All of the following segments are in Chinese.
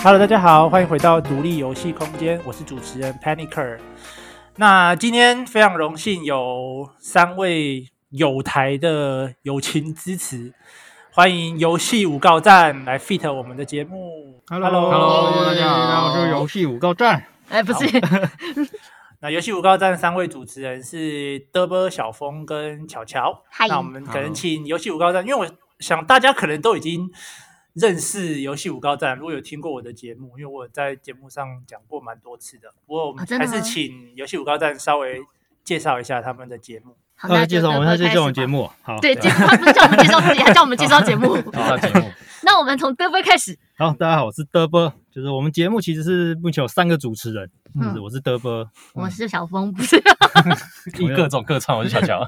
Hello，大家好，欢迎回到独立游戏空间，我是主持人 Panicer。那今天非常荣幸有三位友台的友情支持，欢迎游戏五告站来 fit 我们的节目。Hello，Hello，大家好，我是游戏五告站。哎，不是。那游戏五告站三位主持人是德波、小峰跟巧巧。那我们可能请游戏五告站，因为我想大家可能都已经认识游戏五高站，如果有听过我的节目，因为我在节目上讲过蛮多次的。不过我们还是请游戏五高站稍微介绍一下他们的节目。好，那介绍我们，他介绍我们节目。好，对，介绍不是叫我们介绍自己，还叫我们介绍节目。介绍节目。那我们从德波开始。好，大家好，我是德波，就是我们节目其实是目前有三个主持人。嗯，我是德波，我是小峰，不是。你各种各唱，我是巧巧。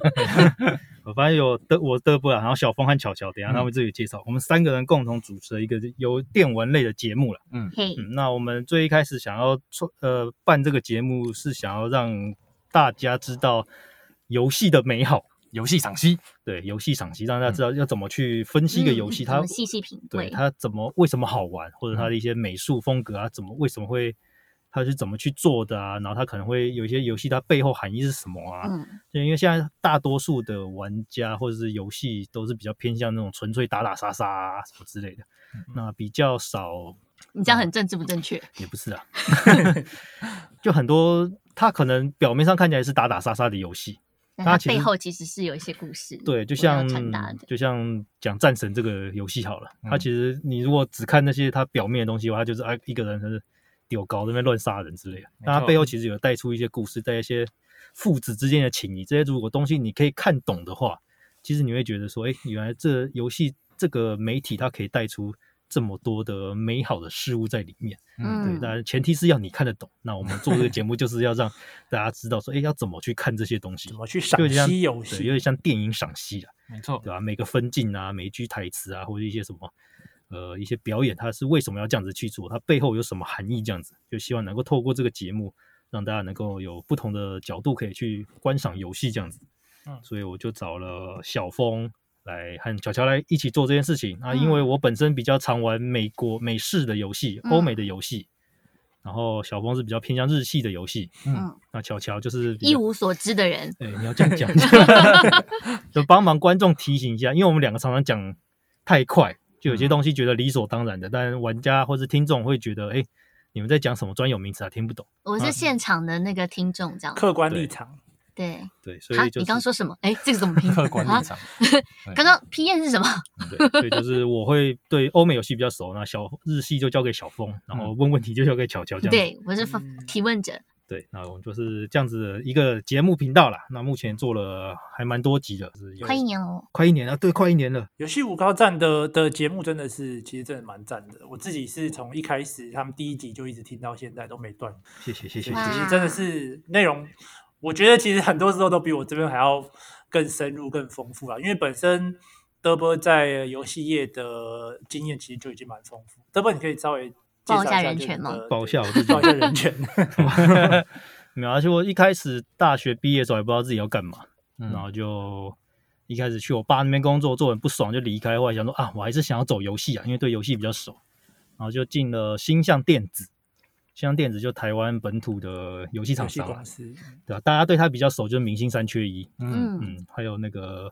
我发现有德，我是德波啊，然后小峰和巧巧，等下他们自己介绍。我们三个人共同主持了一个有电玩类的节目了。嗯，嘿。那我们最一开始想要做呃办这个节目，是想要让大家知道游戏的美好。游戏赏析，对，游戏赏析，让大家知道要怎么去分析一个游戏，它细细品，对它怎么为什么好玩，或者它的一些美术风格啊，怎么为什么会它是怎么去做的啊？然后它可能会有一些游戏它背后含义是什么啊？嗯，就因为现在大多数的玩家或者是游戏都是比较偏向那种纯粹打打杀杀啊什么之类的，那比较少。你这样很政治不正确？也不是啊，就很多它可能表面上看起来是打打杀杀的游戏。它背后其实是有一些故事，对，就像就像讲战神这个游戏好了，它其实你如果只看那些它表面的东西的话，它就是啊一个人他是丢高那边乱杀人之类的，那它背后其实有带出一些故事，带一些父子之间的情谊，这些如果东西你可以看懂的话，其实你会觉得说，哎，原来这游戏这个媒体它可以带出。这么多的美好的事物在里面，嗯，对，但前提是要你看得懂。那我们做这个节目就是要让 大家知道说，哎，要怎么去看这些东西，怎么去赏析游戏，有点像电影赏析了，没错，对吧？每个分镜啊，每一句台词啊，或者一些什么，呃，一些表演，它是为什么要这样子去做？它背后有什么含义？这样子，就希望能够透过这个节目，让大家能够有不同的角度可以去观赏游戏这样子。嗯，所以我就找了小峰。来和巧巧来一起做这件事情啊！因为我本身比较常玩美国美式的游戏、欧美的游戏，然后小峰是比较偏向日系的游戏。嗯，那巧巧就是一无所知的人。对，你要这样讲，就帮忙观众提醒一下，因为我们两个常常讲太快，就有些东西觉得理所当然的，但玩家或是听众会觉得，哎，你们在讲什么专有名词啊？听不懂。我是现场的那个听众，这样客观立场。对对，所以你刚刚说什么？哎，这个怎么拼？客观立场。刚刚 PM 是什么？对，所以就是我会对欧美游戏比较熟，那小日系就交给小峰，然后问问题就交给巧巧这样。对，我是提问者。对，那我们就是这样子的一个节目频道啦。那目前做了还蛮多集的，快一年了，快一年了，对，快一年了。游戏五高站的的节目真的是，其实真的蛮赞的。我自己是从一开始他们第一集就一直听到现在都没断。谢谢谢谢，其实真的是内容。我觉得其实很多时候都比我这边还要更深入、更丰富啊！因为本身德波在游戏业的经验其实就已经蛮丰富。德波，你可以稍微介绍一下人权吗？报一下，报一下人权。没有，而且我一开始大学毕业的时候也不知道自己要干嘛，嗯、然后就一开始去我爸那边工作，做很不爽就离开。后来想说啊，我还是想要走游戏啊，因为对游戏比较熟，然后就进了星象电子。像电子就台湾本土的游戏厂商，对吧？大家对他比较熟，就是明星三缺一，嗯嗯，还有那个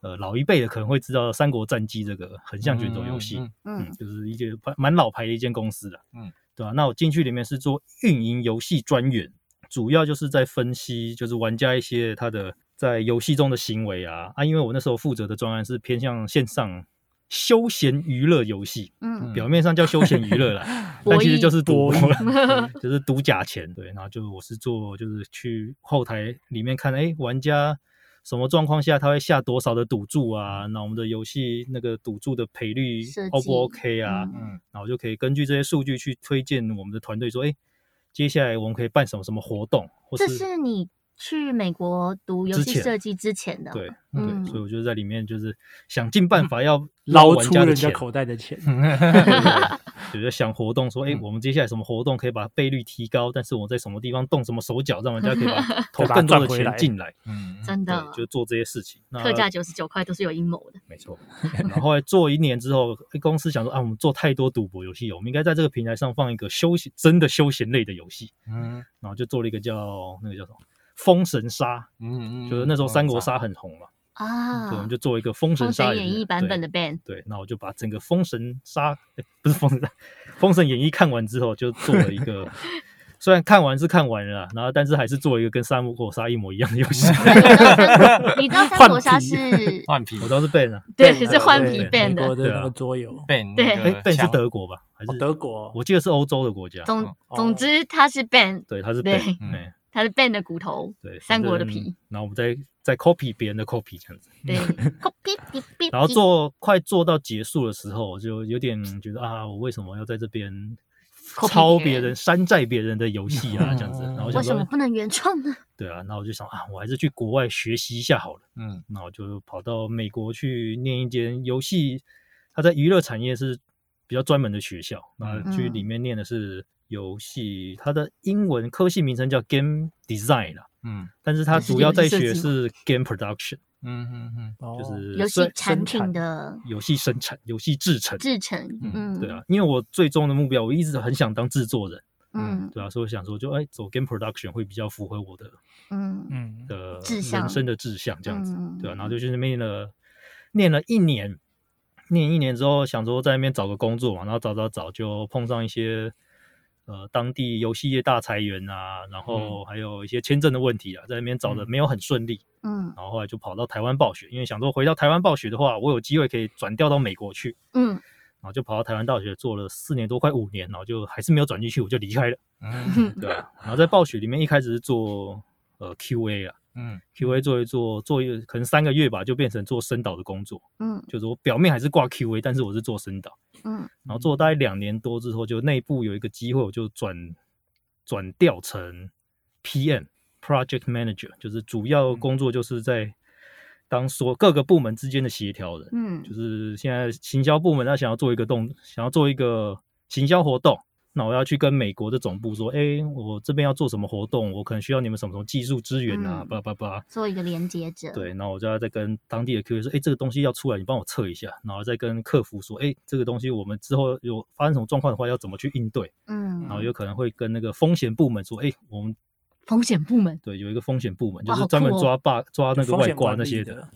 呃老一辈的可能会知道《三国战记》这个横向卷轴游戏，嗯，就是一个蛮老牌的一间公司的，嗯，对吧？那我进去里面是做运营游戏专员，主要就是在分析就是玩家一些他的在游戏中的行为啊啊，因为我那时候负责的专案是偏向线上。休闲娱乐游戏，嗯，表面上叫休闲娱乐啦，但其实就是赌，就是赌假钱，对。然后就是我是做，就是去后台里面看，哎，玩家什么状况下他会下多少的赌注啊？那我们的游戏那个赌注的赔率 O 不 OK 啊？嗯，然后就可以根据这些数据去推荐我们的团队说，哎，接下来我们可以办什么什么活动？或是，这是你去美国读游戏设计之前的，对，嗯，所以我就在里面就是想尽办法要 捞出人家口袋的钱，就是想活动说，哎，我们接下来什么活动可以把倍率提高，但是我在什么地方动什么手脚，让人家可以把投更多的钱进来，嗯，真的，就做这些事情。特价九十九块都是有阴谋的，没错。然后后来做一年之后，公司想说啊，我们做太多赌博游戏，我们应该在这个平台上放一个休闲真的休闲类的游戏，嗯，然后就做了一个叫那个叫什么？封神杀，嗯嗯，就是那时候三国杀很红嘛，啊，对，我们就做一个封神杀演义版本的 band，对，那我就把整个封神杀，不是封神，封神演义看完之后，就做了一个，虽然看完是看完了，然后但是还是做一个跟三国杀一模一样的游戏。你知道三国杀是换皮，我知道是 band 啊，对，是换皮 band 的，对啊，桌游。Band，对，哎，band 是德国吧？还是德国？我记得是欧洲的国家。总总之，它是 band，对，它是 band，它是 band 的骨头，对，三国的皮，然后我们再再 copy 别人的 copy 这样子，对，copy，然后做快做到结束的时候，我就有点觉得啊，我为什么要在这边抄别人、山寨别人的游戏啊？这样子，然后为什么不能原创呢？对啊，然后我就想啊，我还是去国外学习一下好了，嗯，那我就跑到美国去念一间游戏，它在娱乐产业是比较专门的学校，那去里面念的是。游戏它的英文科系名称叫 Game Design 啦，嗯，但是它主要在学是 Game Production，嗯嗯嗯，就是游戏产品的游戏生产、游戏制成、制成，嗯，对啊，因为我最终的目标，我一直很想当制作人，嗯，对啊，所以我想说，就哎，走 Game Production 会比较符合我的，嗯嗯的。人生的志向这样子，对啊，然后就去那边了，念了一年，念一年之后，想说在那边找个工作嘛，然后找找找，就碰上一些。呃，当地游戏业大裁员啊，然后还有一些签证的问题啊，在那边找的没有很顺利，嗯，然后后来就跑到台湾暴雪，因为想说回到台湾暴雪的话，我有机会可以转调到美国去，嗯，然后就跑到台湾大学做了四年多，快五年，然后就还是没有转进去，我就离开了，嗯，对啊，然后在暴雪里面一开始是做呃 QA 啊。嗯，QA 做一做，做一可能三个月吧，就变成做深导的工作。嗯，就是我表面还是挂 QA，但是我是做深导。嗯，然后做大概两年多之后，就内部有一个机会，我就转转调成 PM（Project Manager），就是主要工作就是在当所各个部门之间的协调人。嗯，就是现在行销部门他想要做一个动，想要做一个行销活动。那我要去跟美国的总部说，哎、欸，我这边要做什么活动，我可能需要你们什么什么技术支援啊，叭叭叭，做一个连接者。对，然后我就要再跟当地的 QA 说，哎、欸，这个东西要出来，你帮我测一下，然后再跟客服说，哎、欸，这个东西我们之后有发生什么状况的话，要怎么去应对？嗯，然后有可能会跟那个风险部门说，哎、欸，我们风险部门对，有一个风险部门，就是专门抓 bug、抓那个外挂那些的。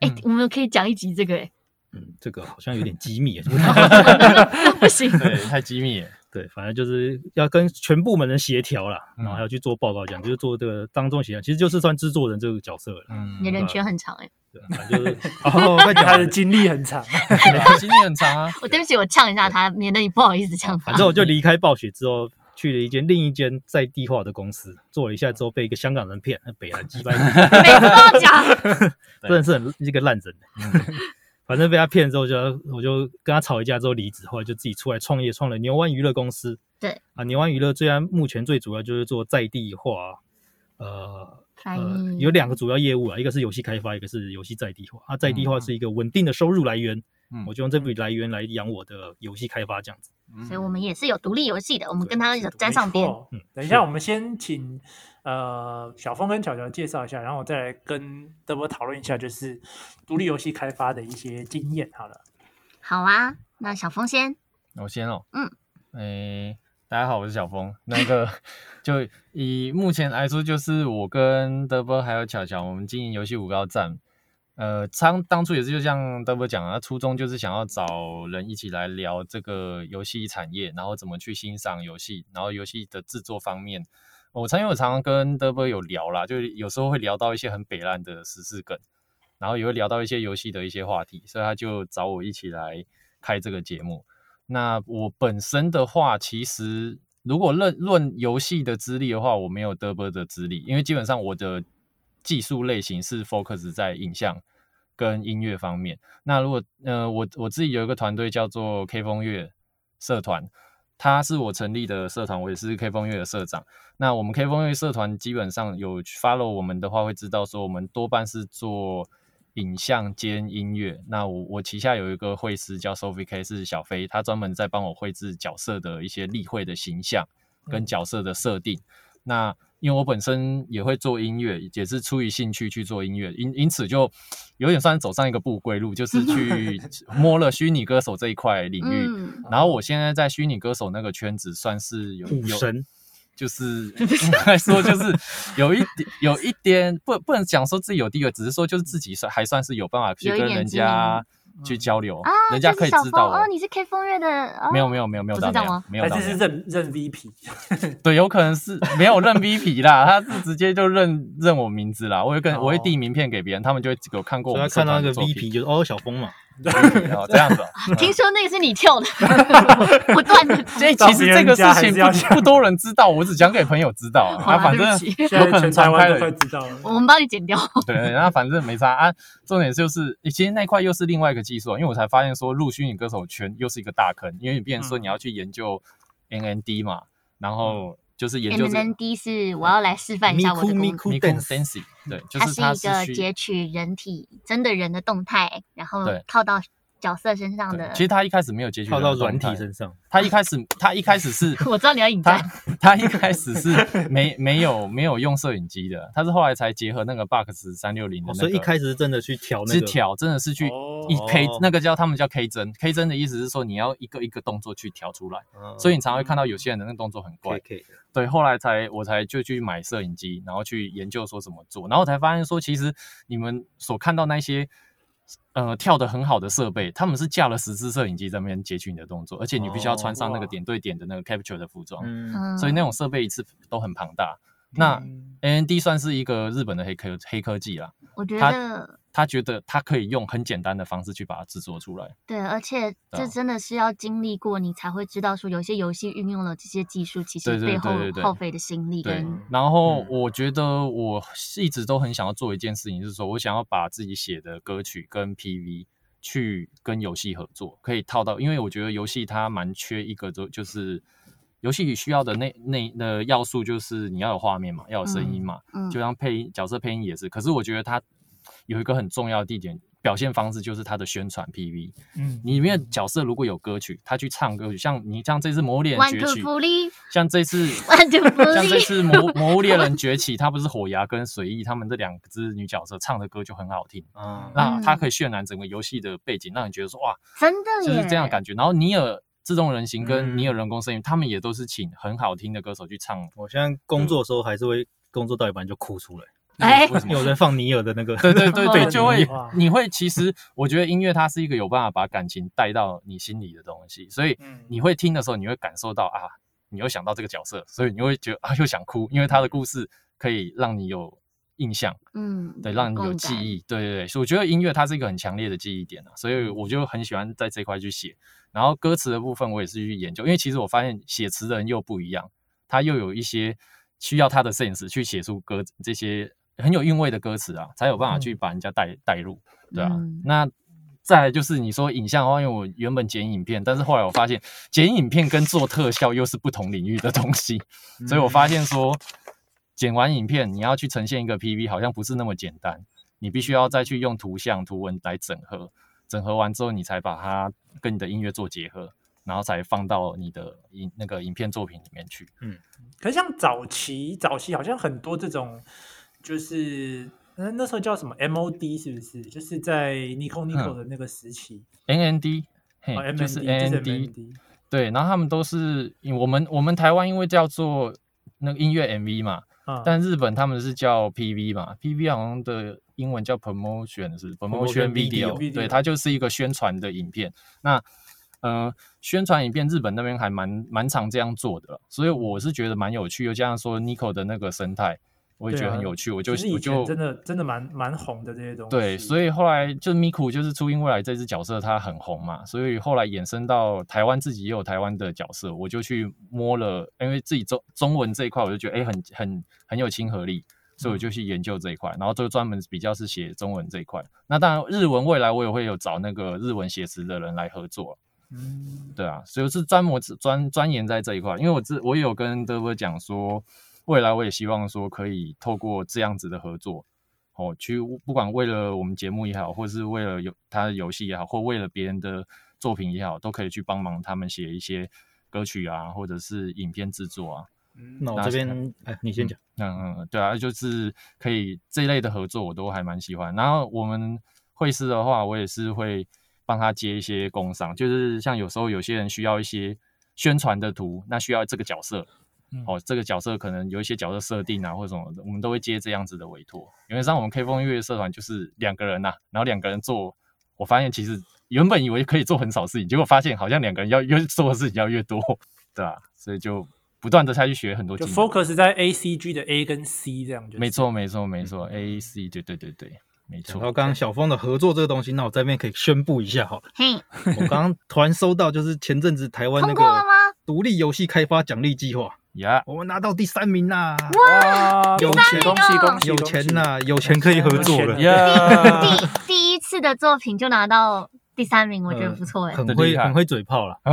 哎、欸，我们可以讲一集这个、欸，哎，嗯，这个好像有点机密，不行，对，太机密。对，反正就是要跟全部门人协调啦，然后还要去做报告，讲就是做这个当中协调，其实就是算制作人这个角色了。嗯，你的人权很长哎。对，反正就是 哦，他的经历很长，经历很长啊。我对不起，我呛一下他，免得你不好意思呛。反正我就离开暴雪之后，去了一间另一间在地化的公司，做了一下之后，被一个香港人骗，北兰鸡掰，每次都讲，真的是很一个烂人。反正被他骗之后，就我就跟他吵一架之后离职，后来就自己出来创业，创了牛湾娱乐公司。对啊，牛湾娱乐虽然目前最主要就是做在地化，呃，呃有两个主要业务啊，一个是游戏开发，一个是游戏在地化。啊，在地化是一个稳定的收入来源，嗯、我就用这笔来源来养我的游戏开发这样子。所以我们也是有独立游戏的，我们跟他有沾上边。嗯，等一下，我们先请。呃，小峰跟巧巧介绍一下，然后我再来跟德波讨论一下，就是独立游戏开发的一些经验。好了，好啊，那小峰先，我先哦，嗯，诶、欸，大家好，我是小峰。那个，就以目前来说，就是我跟德波还有巧巧，我们经营游戏五高站。呃，当当初也是就像德波讲的，初衷就是想要找人一起来聊这个游戏产业，然后怎么去欣赏游戏，然后游戏的制作方面。我常有常常跟德波有聊啦，就有时候会聊到一些很北烂的时事梗，然后也会聊到一些游戏的一些话题，所以他就找我一起来开这个节目。那我本身的话，其实如果论论游戏的资历的话，我没有德波的资历，因为基本上我的技术类型是 focus 在影像跟音乐方面。那如果呃我我自己有一个团队叫做 K 风乐社团。它是我成立的社团，我也是 K 风乐的社长。那我们 K 风乐社团基本上有 follow 我们的话，会知道说我们多半是做影像兼音乐。那我我旗下有一个绘师叫 Sophie K，是小飞，他专门在帮我绘制角色的一些立绘的形象跟角色的设定。嗯、那因为我本身也会做音乐，也是出于兴趣去做音乐，因因此就有点算走上一个不归路，就是去 摸了虚拟歌手这一块领域。嗯、然后我现在在虚拟歌手那个圈子算是有有，就是 应该说就是有一点有一点不不能讲说自己有地位，只是说就是自己算还算是有办法去跟人家。去交流啊，人家可以知道哦。你是 K 风月的？没有没有没有没有这样吗？没有，这是是认认 VP？对，有可能是没有认 VP 啦，他是直接就认认我名字啦。我会跟我会递名片给别人，他们就会有看过我们看到那个 VP 就是哦小峰嘛。对，这样子。听说那个是你跳的，不断的。所以其实这个事情不多人知道，我只讲给朋友知道。啊，反正有可能传开了，知道。我们帮你剪掉。对，那反正没差啊。重点就是，其实那块又是另外一个技术，因为我才发现说，入虚拟歌手圈又是一个大坑，因为你变成说你要去研究 NND 嘛，然后。就是研究 NND 是我要来示范一下我的功能。Miku Dancing，对，就是它是一个截取人体真的人的动态，然后套到角色身上的。其实他一开始没有截取套到软体身上，他一开始他一开始是，我知道你要引战。他一开始是没没有没有用摄影机的，他是后来才结合那个 Box 三六零的那个。所以一开始是真的去调那个，是调，真的是去一 K 那个叫他们叫 K 帧，K 帧的意思是说你要一个一个动作去调出来，所以你常常会看到有些人的那个动作很怪。对，后来才我才就去买摄影机，然后去研究说怎么做，然后才发现说，其实你们所看到那些呃跳的很好的设备，他们是架了十支摄影机在那边截取你的动作，而且你必须要穿上那个点对点的那个 capture 的服装，哦、所以那种设备一次都很庞大。嗯、那 A N D 算是一个日本的黑科黑科技啦，我觉得。他觉得他可以用很简单的方式去把它制作出来。对，而且这真的是要经历过，你才会知道说，有些游戏运用了这些技术，其实背后耗费的心力跟。然后我觉得我一直都很想要做一件事情，就是说我想要把自己写的歌曲跟 PV 去跟游戏合作，可以套到，因为我觉得游戏它蛮缺一个，就就是游戏里需要的那那的要素，就是你要有画面嘛，要有声音嘛，嗯，就像配音角色配音也是。可是我觉得它。有一个很重要的地点表现方式，就是它的宣传 PV。嗯，里面角色如果有歌曲，他去唱歌曲，像你像这次魔物猎人崛起，像这次像这次魔魔物猎人崛起，他不是火牙跟随意他们这两只女角色唱的歌就很好听。嗯，那它可以渲染整个游戏的背景，让你觉得说哇，真的就是这样感觉。然后尼尔自动人形跟尼尔人工声音，他们也都是请很好听的歌手去唱。我现在工作的时候还是会工作到一半就哭出来。哎，有人放尼尔的那个？对对对对，就会你会其实，我觉得音乐它是一个有办法把感情带到你心里的东西，所以你会听的时候，你会感受到啊，你又想到这个角色，所以你会觉得啊，又想哭，因为他的故事可以让你有印象，嗯，对，让你有记忆，对对对，所以我觉得音乐它是一个很强烈的记忆点啊，所以我就很喜欢在这块去写，然后歌词的部分我也是去研究，因为其实我发现写词的人又不一样，他又有一些需要他的 sense 去写出歌这些。很有韵味的歌词啊，才有办法去把人家带带入，对啊。嗯、那再来就是你说影像的话，因为我原本剪影片，但是后来我发现剪影片跟做特效又是不同领域的东西，嗯、所以我发现说剪完影片你要去呈现一个 PV，好像不是那么简单，你必须要再去用图像图文来整合，整合完之后你才把它跟你的音乐做结合，然后才放到你的影那个影片作品里面去。嗯，可是像早期早期好像很多这种。就是那那时候叫什么 MOD 是不是？就是在 Nico Nico 的那个时期，NND，嘿，就是 NND，对，然后他们都是，我们我们台湾因为叫做那个音乐 MV 嘛，但日本他们是叫 PV 嘛，PV 好像的英文叫 Promotion 是 Promotion Video，对，它就是一个宣传的影片。那呃，宣传影片日本那边还蛮蛮常这样做的，所以我是觉得蛮有趣，又加上说 Nico 的那个生态。我也觉得很有趣，啊、我就我就真的真的蛮蛮红的这些东西。对，所以后来就 Miku 就是初音未来这只角色，它很红嘛，所以后来衍生到台湾自己也有台湾的角色，我就去摸了，因为自己中中文这一块，我就觉得哎、欸、很很很有亲和力，所以我就去研究这一块，嗯、然后就专门比较是写中文这一块。那当然日文未来我也会有找那个日文写词的人来合作。嗯，对啊，所以是专门专钻研在这一块。因为我自我也有跟德波讲说，未来我也希望说可以透过这样子的合作，哦，去不管为了我们节目也好，或是为了游他的游戏也好，或为了别人的作品也好，都可以去帮忙他们写一些歌曲啊，或者是影片制作啊。嗯，那我这边哎，你先讲。嗯嗯，对啊，就是可以这一类的合作，我都还蛮喜欢。然后我们会师的话，我也是会。帮他接一些工商，就是像有时候有些人需要一些宣传的图，那需要这个角色，嗯、哦，这个角色可能有一些角色设定啊或者什么的，我们都会接这样子的委托。因为像我们 K 风音乐社团就是两个人呐、啊，然后两个人做，我发现其实原本以为可以做很少事情，结果发现好像两个人要越做的事情要越多，对吧、啊？所以就不断的下去学很多。就 focus 在 A C G 的 A 跟 C 这样就。没错，没错，没错，A C，对对对对。没错，然后刚刚小峰的合作这个东西，那我这边可以宣布一下哈。嘿，我刚刚突然收到，就是前阵子台湾那个独立游戏开发奖励计划，呀，我们拿到第三名啦！哇，有钱，恭喜恭喜，有钱呐，有钱可以合作了。第 第一次的作品就拿到第三名，我觉得不错哎，很会很会嘴炮了，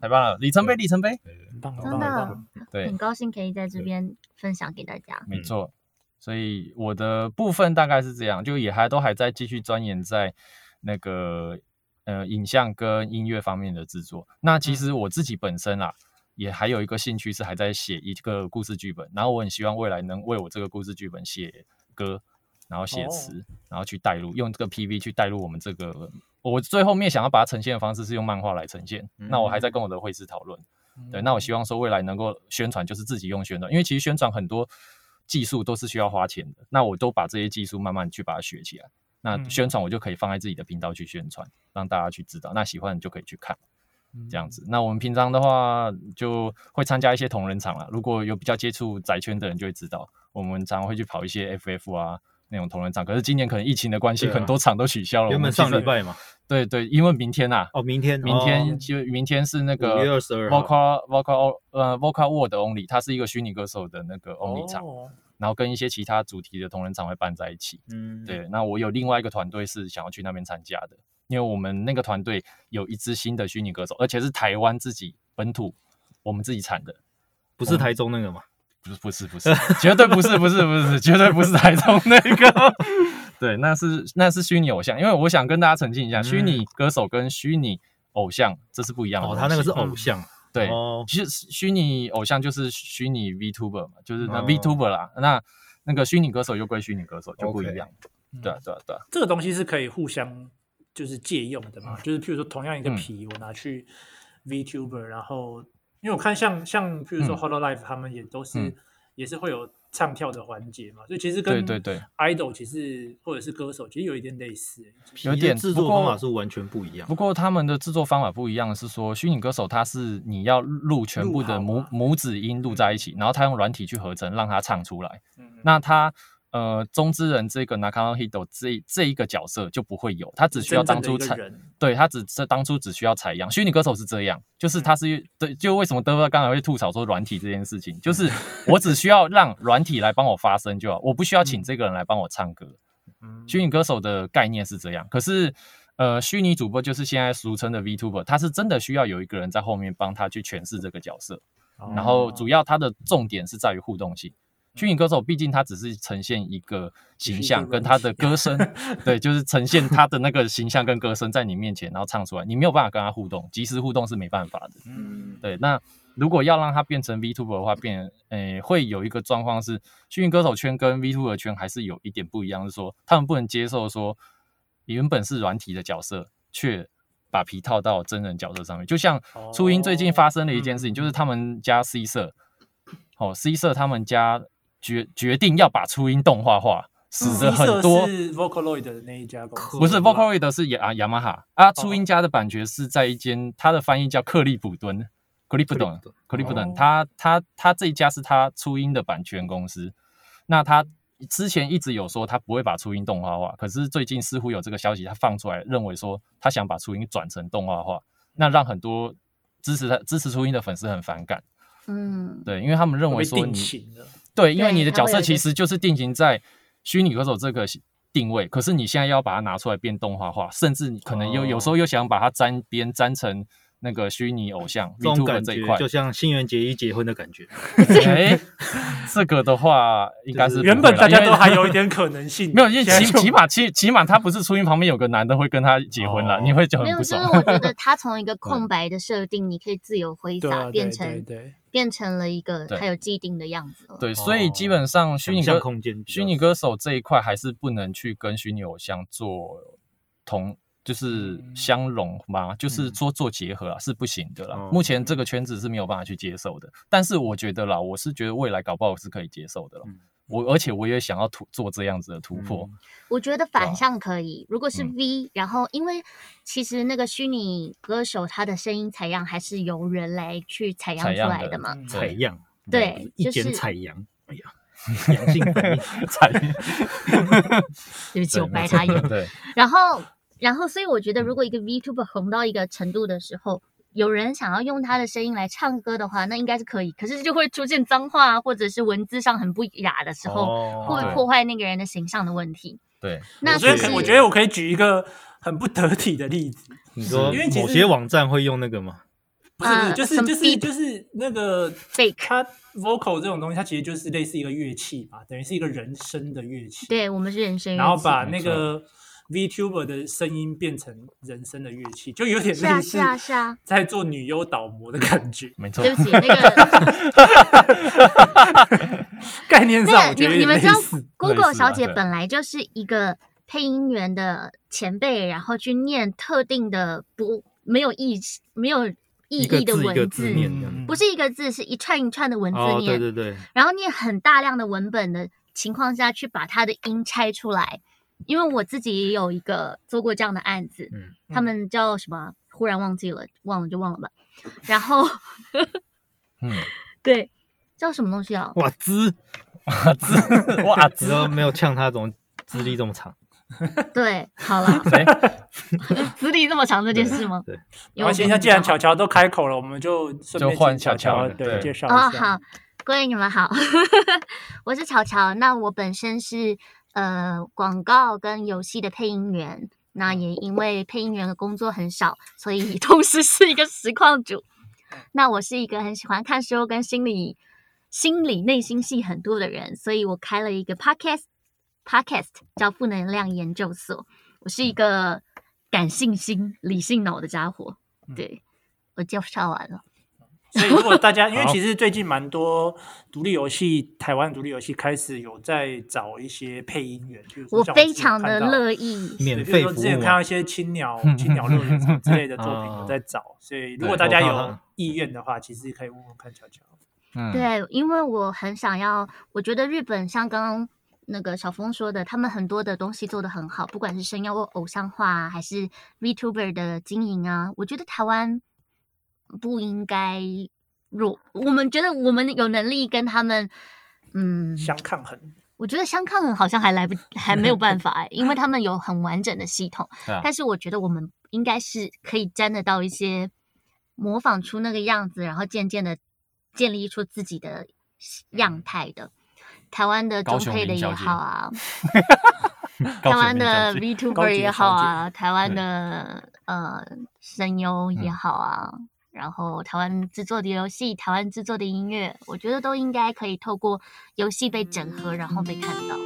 太棒了！里程碑，里程碑，真的，对，很高兴可以在这边分享给大家。没错。所以我的部分大概是这样，就也还都还在继续钻研在那个呃影像跟音乐方面的制作。那其实我自己本身啦，也还有一个兴趣是还在写一个故事剧本，然后我很希望未来能为我这个故事剧本写歌，然后写词，然后去带入，用这个 PV 去带入我们这个。我最后面想要把它呈现的方式是用漫画来呈现。那我还在跟我的绘师讨论。对，那我希望说未来能够宣传，就是自己用宣传，因为其实宣传很多。技术都是需要花钱的，那我都把这些技术慢慢去把它学起来。那宣传我就可以放在自己的频道去宣传，让大家去知道。那喜欢你就可以去看，这样子。那我们平常的话就会参加一些同人场了。如果有比较接触宅圈的人就会知道，我们常常会去跑一些 FF 啊那种同人场。可是今年可能疫情的关系，很多场都取消了。原本上礼拜嘛，对对，因为明天呐，哦，明天，明天就明天是那个 Vocal Vocal 呃 Vocal World Only，它是一个虚拟歌手的那个 Only 场。然后跟一些其他主题的同人场会办在一起，嗯，对。那我有另外一个团队是想要去那边参加的，因为我们那个团队有一支新的虚拟歌手，而且是台湾自己本土我们自己产的，不是台中那个吗？不是，不是，不是，绝对不是，不是，不是，绝对不是台中那个。对，那是那是虚拟偶像，因为我想跟大家澄清一下，虚拟歌手跟虚拟偶像这是不一样的。哦，他那个是偶像。对，其实虚拟偶像就是虚拟 VTuber 嘛，就是那 VTuber 啦。那那个虚拟歌手又归虚拟歌手，就不一样。对啊，对啊，对啊。这个东西是可以互相就是借用的嘛？就是譬如说，同样一个皮，我拿去 VTuber，然后因为我看像像譬如说 Hollow Life 他们也都是也是会有。唱跳的环节嘛，所以其实跟对对对，idol 其实或者是歌手其实有一点类似，有点制作方法是完全不一样。不过他们的制作方法不一样，是说虚拟歌手他是你要录全部的母母子音录在一起，然后他用软体去合成，让他唱出来。那他。呃，中之人这个 Nakano Hito 这这一个角色就不会有，他只需要当初采，对他只是当初只需要采样。虚拟歌手是这样，就是他是对，就为什么德哥刚才会吐槽说软体这件事情，就是我只需要让软体来帮我发声就好，我不需要请这个人来帮我唱歌。虚拟歌手的概念是这样，可是呃，虚拟主播就是现在俗称的 VTuber，他是真的需要有一个人在后面帮他去诠释这个角色，然后主要他的重点是在于互动性。虚拟歌手毕竟他只是呈现一个形象跟他的歌声，对，就是呈现他的那个形象跟歌声在你面前，然后唱出来，你没有办法跟他互动，即时互动是没办法的。嗯，对。那如果要让他变成 VTuber 的话，变，诶、欸，会有一个状况是，虚拟歌手圈跟 VTuber 圈还是有一点不一样，是说他们不能接受说原本是软体的角色，却把皮套到真人角色上面。就像初音最近发生的一件事情，就是他们家 C 社，哦，C 社他们家。决决定要把初音动画化，使得很多是 Vocaloid 的那一家公司，不是 Vocaloid 是雅雅马哈啊。初音家的版权是在一间，他的翻译叫克利普敦，克利普敦，克利普敦。他他他这一家是他初音的版权公司。那他之前一直有说他不会把初音动画化，可是最近似乎有这个消息，他放出来认为说他想把初音转成动画化，那让很多支持他支持初音的粉丝很反感。嗯，对，因为他们认为说你。对，因为你的角色其实就是定型在虚拟歌手这个定位，可是你现在要把它拿出来变动画化，甚至你可能又、哦、有时候又想把它沾边沾成。那个虚拟偶像，这种感觉就像新垣结衣结婚的感觉。哎，这个的话应该是原本大家都还有一点可能性，没有，因为起起码起起码他不是初音旁边有个男的会跟他结婚了，哦、你会就很不爽。没有，就是我觉得 他从一个空白的设定，你可以自由挥洒，变成变成了一个它有既定的样子。对，所以基本上虚拟歌虚拟歌手这一块还是不能去跟虚拟偶像做同。就是相融嘛，嗯、就是说做结合啊，是不行的啦。嗯、目前这个圈子是没有办法去接受的。但是我觉得啦，我是觉得未来搞不好是可以接受的了。嗯、我而且我也想要突做这样子的突破。我觉得反向可以，如果是 V，、嗯、然后因为其实那个虚拟歌手他的声音采样还是由人来去采样出来的嘛。采样，对，一剪采样。哎呀，阳性反应 采样。对不起，我白他眼。对，然后。然后，所以我觉得，如果一个 VTuber 红到一个程度的时候，有人想要用他的声音来唱歌的话，那应该是可以。可是就会出现脏话或者是文字上很不雅的时候，哦、会破坏那个人的形象的问题。对，那我觉得我觉得我可以举一个很不得体的例子。你说，因为某些网站会用那个吗？不是，就是就是就是那个 fake，它 vocal 这种东西，它其实就是类似一个乐器吧，等于是一个人声的乐器。对，我们是人声乐器，然后把那个。VTuber 的声音变成人声的乐器，就有点类似，是啊，是啊，在做女优导模的感觉。没错，对不起，那个 概念上，你你们知道，Google 小姐本来就是一个配音员的前辈，然后去念特定的不没有意没有意义的文字，不是一个字，是一串一串的文字念，对对对，然后念很大量的文本的情况下去把它的音拆出来。因为我自己也有一个做过这样的案子，嗯，他们叫什么？忽然忘记了，忘了就忘了吧。然后，嗯，对，叫什么东西啊？哇资，哇资，哇资都没有像他这种资历这么长。对，好了，资历这么长这件事吗？对，因为现在既然巧巧都开口了，我们就顺便换巧巧对介绍一下。哦，好，各位你们好，我是巧巧，那我本身是。呃，广告跟游戏的配音员，那也因为配音员的工作很少，所以 同时是一个实况主。那我是一个很喜欢看书跟心理、心理内心戏很多的人，所以我开了一个 podcast，podcast 叫负能量研究所。我是一个感性心、理性脑的家伙。对，我介绍完了。所以，如果大家 因为其实最近蛮多独立游戏，台湾独立游戏开始有在找一些配音员，就是我非常的乐意免费服务。之前看到一些青鸟、青鸟乐园之类的作品 有在找，所以如果大家有意愿的话，其实可以问问看乔乔。嗯，对，因为我很想要，我觉得日本像刚刚那个小峰说的，他们很多的东西做得很好，不管是声优偶像化还是 VTuber 的经营啊，我觉得台湾。不应该弱，我们觉得我们有能力跟他们，嗯，相抗衡。我觉得相抗衡好像还来不，还没有办法哎，因为他们有很完整的系统。但是我觉得我们应该是可以沾得到一些，模仿出那个样子，然后渐渐的建立出自己的样态的。台湾的中配的也好啊，台湾的 VTuber 也好啊，台湾的呃声优也好啊。然后台湾制作的游戏，台湾制作的音乐，我觉得都应该可以透过游戏被整合，然后被看到。好，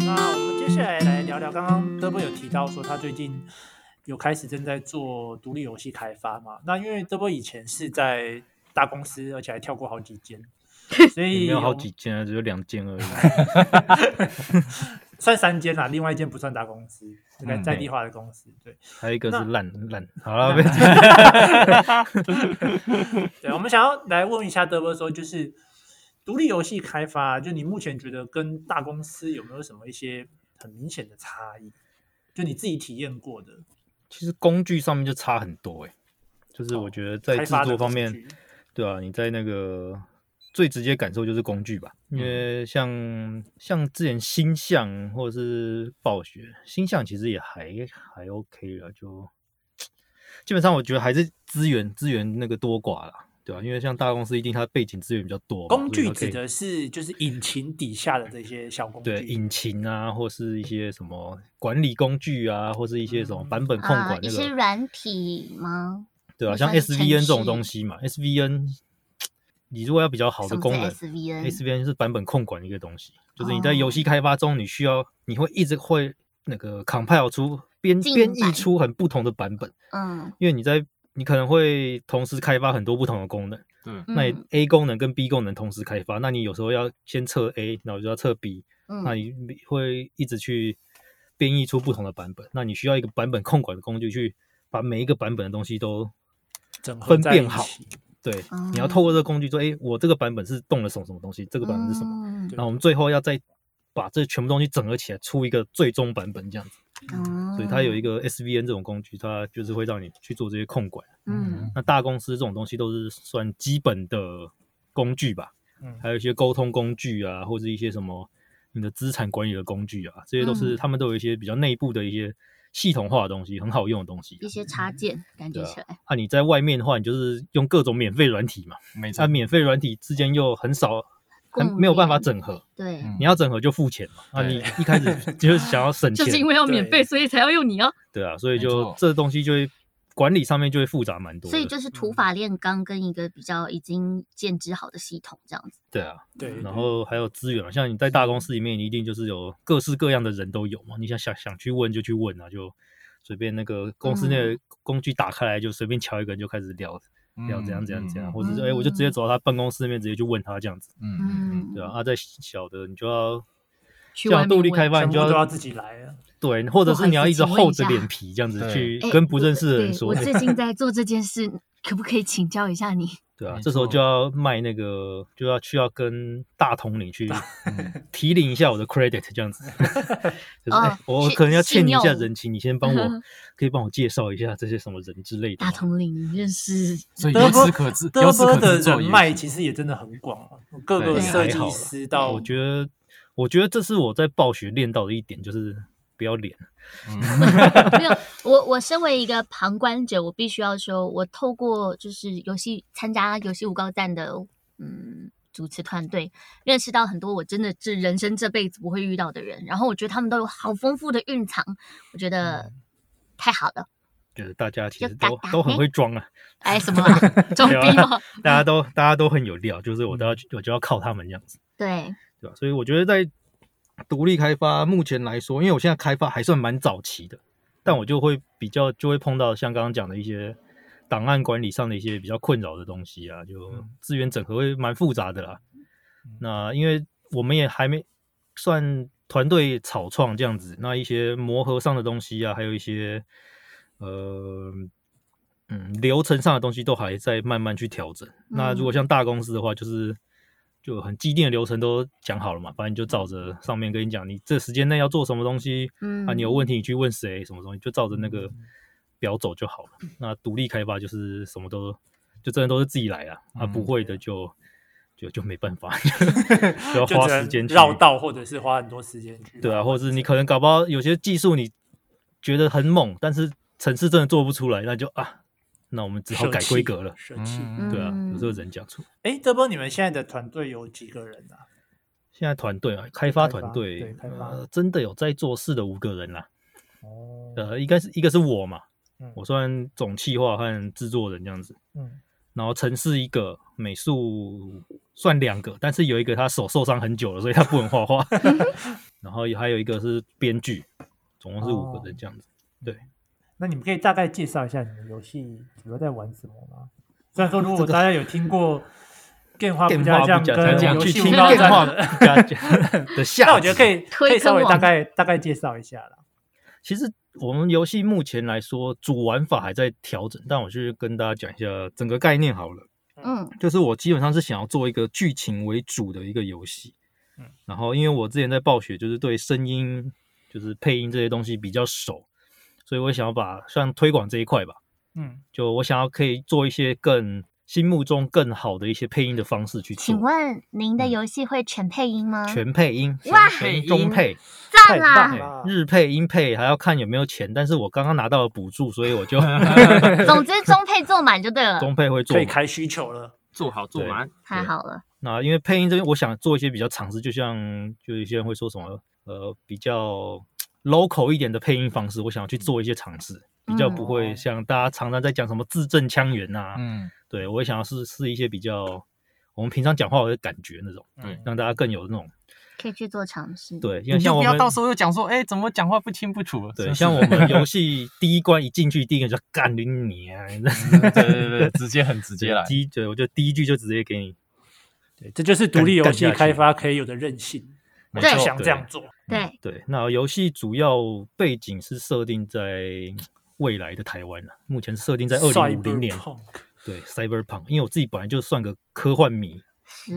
那我们接下来来聊聊，刚刚德波有提到说他最近有开始正在做独立游戏开发嘛？那因为德波以前是在大公司，而且还跳过好几间。所以没有好几间啊，只有两间而已，算三间啦。另外一间不算大公司，那个在地化的公司。对，还有一个是烂烂。好了，对，我们想要来问一下德波说，就是独立游戏开发，就你目前觉得跟大公司有没有什么一些很明显的差异？就你自己体验过的，其实工具上面就差很多哎、欸。就是我觉得在制作方面，对啊，你在那个。最直接感受就是工具吧，因为像、嗯、像之前星象或者是暴雪，星象其实也还还 OK 了，就基本上我觉得还是资源资源那个多寡了。对啊，因为像大公司一定它背景资源比较多。工具指的是就是引擎底下的这些小工具，对，引擎啊，或是一些什么管理工具啊，或是一些什么版本控管、那个嗯啊、一些软体吗？对啊，像 SVN 这种东西嘛，SVN，你如果要比较好的功能，SVN 是版本控管一个东西，就是你在游戏开发中，你需要你会一直会那个 compile 出编编译出很不同的版本，嗯，因为你在。你可能会同时开发很多不同的功能，嗯，那你 A 功能跟 B 功能同时开发，那你有时候要先测 A，然后就要测 B，嗯，那你会一直去编译出不同的版本，那你需要一个版本控管的工具去把每一个版本的东西都分辨好，对，嗯，你要透过这个工具说，哎，我这个版本是动了什么什么东西，这个版本是什么，嗯，然后我们最后要再把这全部东西整合起来，出一个最终版本这样子。嗯，所以它有一个 SVN 这种工具，它就是会让你去做这些控管。嗯，那大公司这种东西都是算基本的工具吧。嗯，还有一些沟通工具啊，或者一些什么你的资产管理的工具啊，这些都是他们都有一些比较内部的一些系统化的东西，很好用的东西。一些插件感觉起来。啊，你在外面的话，你就是用各种免费软体嘛。没错。啊，免费软体之间又很少。没有办法整合，对，你要整合就付钱嘛。啊，你一开始就是想要省钱，就是因为要免费，所以才要用你啊。对啊，所以就这东西就会管理上面就会复杂蛮多。所以就是土法炼钢跟一个比较已经建制好的系统这样子。对啊，对。然后还有资源嘛，像你在大公司里面，你一定就是有各式各样的人都有嘛。你想想想去问就去问啊，就随便那个公司那个工具打开来，就随便敲一个人就开始聊。要怎样怎样怎样，或者是哎，我就直接走到他办公室那边，直接去问他这样子。嗯，对啊。啊，在小的你就要像独立开发，你就要都要自己来啊。对，或者是你要一直厚着脸皮这样子去跟不认识的人说。我最 近在做这件事，可不可以请教一下你？对啊，这时候就要卖那个，就要去要跟大统领去提领一下我的 credit 这样子。就是我可能要欠你一下人情，你先帮我，可以帮我介绍一下这些什么人之类的。大统领认识，所以由此可知，由此可知的人脉其实也真的很广啊。各个设计师到，我觉得，我觉得这是我在暴雪练到的一点，就是。不要脸，没有我。我身为一个旁观者，我必须要说，我透过就是游戏参加游戏五高赞的嗯主持团队，认识到很多我真的是人生这辈子不会遇到的人。然后我觉得他们都有好丰富的蕴藏，我觉得太好了。就是大家其实都都很会装啊！哎，什么 装逼吗？大家都大家都很有料，就是我都要我就要靠他们这样子。对对吧？所以我觉得在。独立开发目前来说，因为我现在开发还算蛮早期的，但我就会比较就会碰到像刚刚讲的一些档案管理上的一些比较困扰的东西啊，就资源整合会蛮复杂的啦。那因为我们也还没算团队草创这样子，那一些磨合上的东西啊，还有一些呃嗯流程上的东西都还在慢慢去调整。那如果像大公司的话，就是。就很既定的流程都讲好了嘛，反正你就照着上面跟你讲，你这时间内要做什么东西，嗯啊，你有问题你去问谁，什么东西就照着那个表走就好了。嗯、那独立开发就是什么都就真的都是自己来啊，嗯、啊不会的就就就没办法，就要花时间绕道或者是花很多时间去。对啊，或者是你可能搞不好有些技术你觉得很猛，但是城市真的做不出来，那就啊。那我们只好改规格了，舍弃，嗯、对啊，有时候人讲出。哎、欸，这波你们现在的团队有几个人啊？现在团队啊，开发团队，呃，真的有在做事的五个人啦。哦，呃，应该是一个是我嘛，嗯、我算总企划和制作人这样子。嗯，然后城市一个，美术算两个，但是有一个他手受伤很久了，所以他不能画画。然后还有一个是编剧，总共是五个人这样子。哦、对。那你们可以大概介绍一下你们游戏主要在玩什么吗？虽然说如果大家有听过电话不加酱跟游戏五高赞的，那我觉得可以可以稍微大概大概介绍一下啦。其实我们游戏目前来说主玩法还在调整，但我就是跟大家讲一下整个概念好了。嗯，就是我基本上是想要做一个剧情为主的一个游戏。嗯，然后因为我之前在暴雪就是对声音就是配音这些东西比较熟。所以我想要把算推广这一块吧，嗯，就我想要可以做一些更心目中更好的一些配音的方式去做。请问您的游戏会全配音吗？全配音，哇，全中配，赞啦！日配、音配还要看有没有钱，但是我刚刚拿到了补助，所以我就 总之中配做满就对了。中配会做可以开需求了，做好做满，太好了。那因为配音这边，我想做一些比较尝试，就像就有些人会说什么呃比较 local 一点的配音方式，我想要去做一些尝试，比较不会像大家常常在讲什么字正腔圆啊。嗯，对我也想要试试一些比较我们平常讲话的感觉那种，对，让大家更有那种。可以去做尝试，对，因为像我们不要到时候又讲说，哎，怎么讲话不清不楚？对，像我们 游戏第一关一进去，第一个就干你啊！对对对，直接很直接来。第一，对，我就第一句就直接给你。对，这就是独立游戏开发可以有的韧性，就想这样做。对对，那游戏主要背景是设定在未来的台湾了，目前设定在二零五零年。对，Cyberpunk，因为我自己本来就算个科幻迷。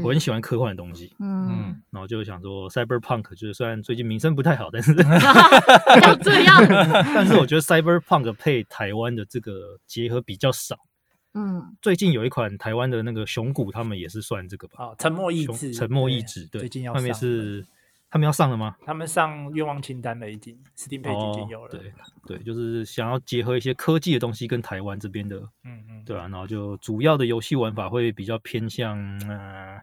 我很喜欢科幻的东西，嗯，然后就想说，Cyberpunk 就是虽然最近名声不太好，但是 要这样，但是我觉得 Cyberpunk 配台湾的这个结合比较少，嗯，最近有一款台湾的那个熊谷，他们也是算这个吧，啊，沉默意志，沉默意志，对，最近要上面是。他们要上了吗？他们上愿望清单了，已经 Steam page 已经有了。对对，就是想要结合一些科技的东西跟台湾这边的，嗯嗯，对啊，然后就主要的游戏玩法会比较偏向呃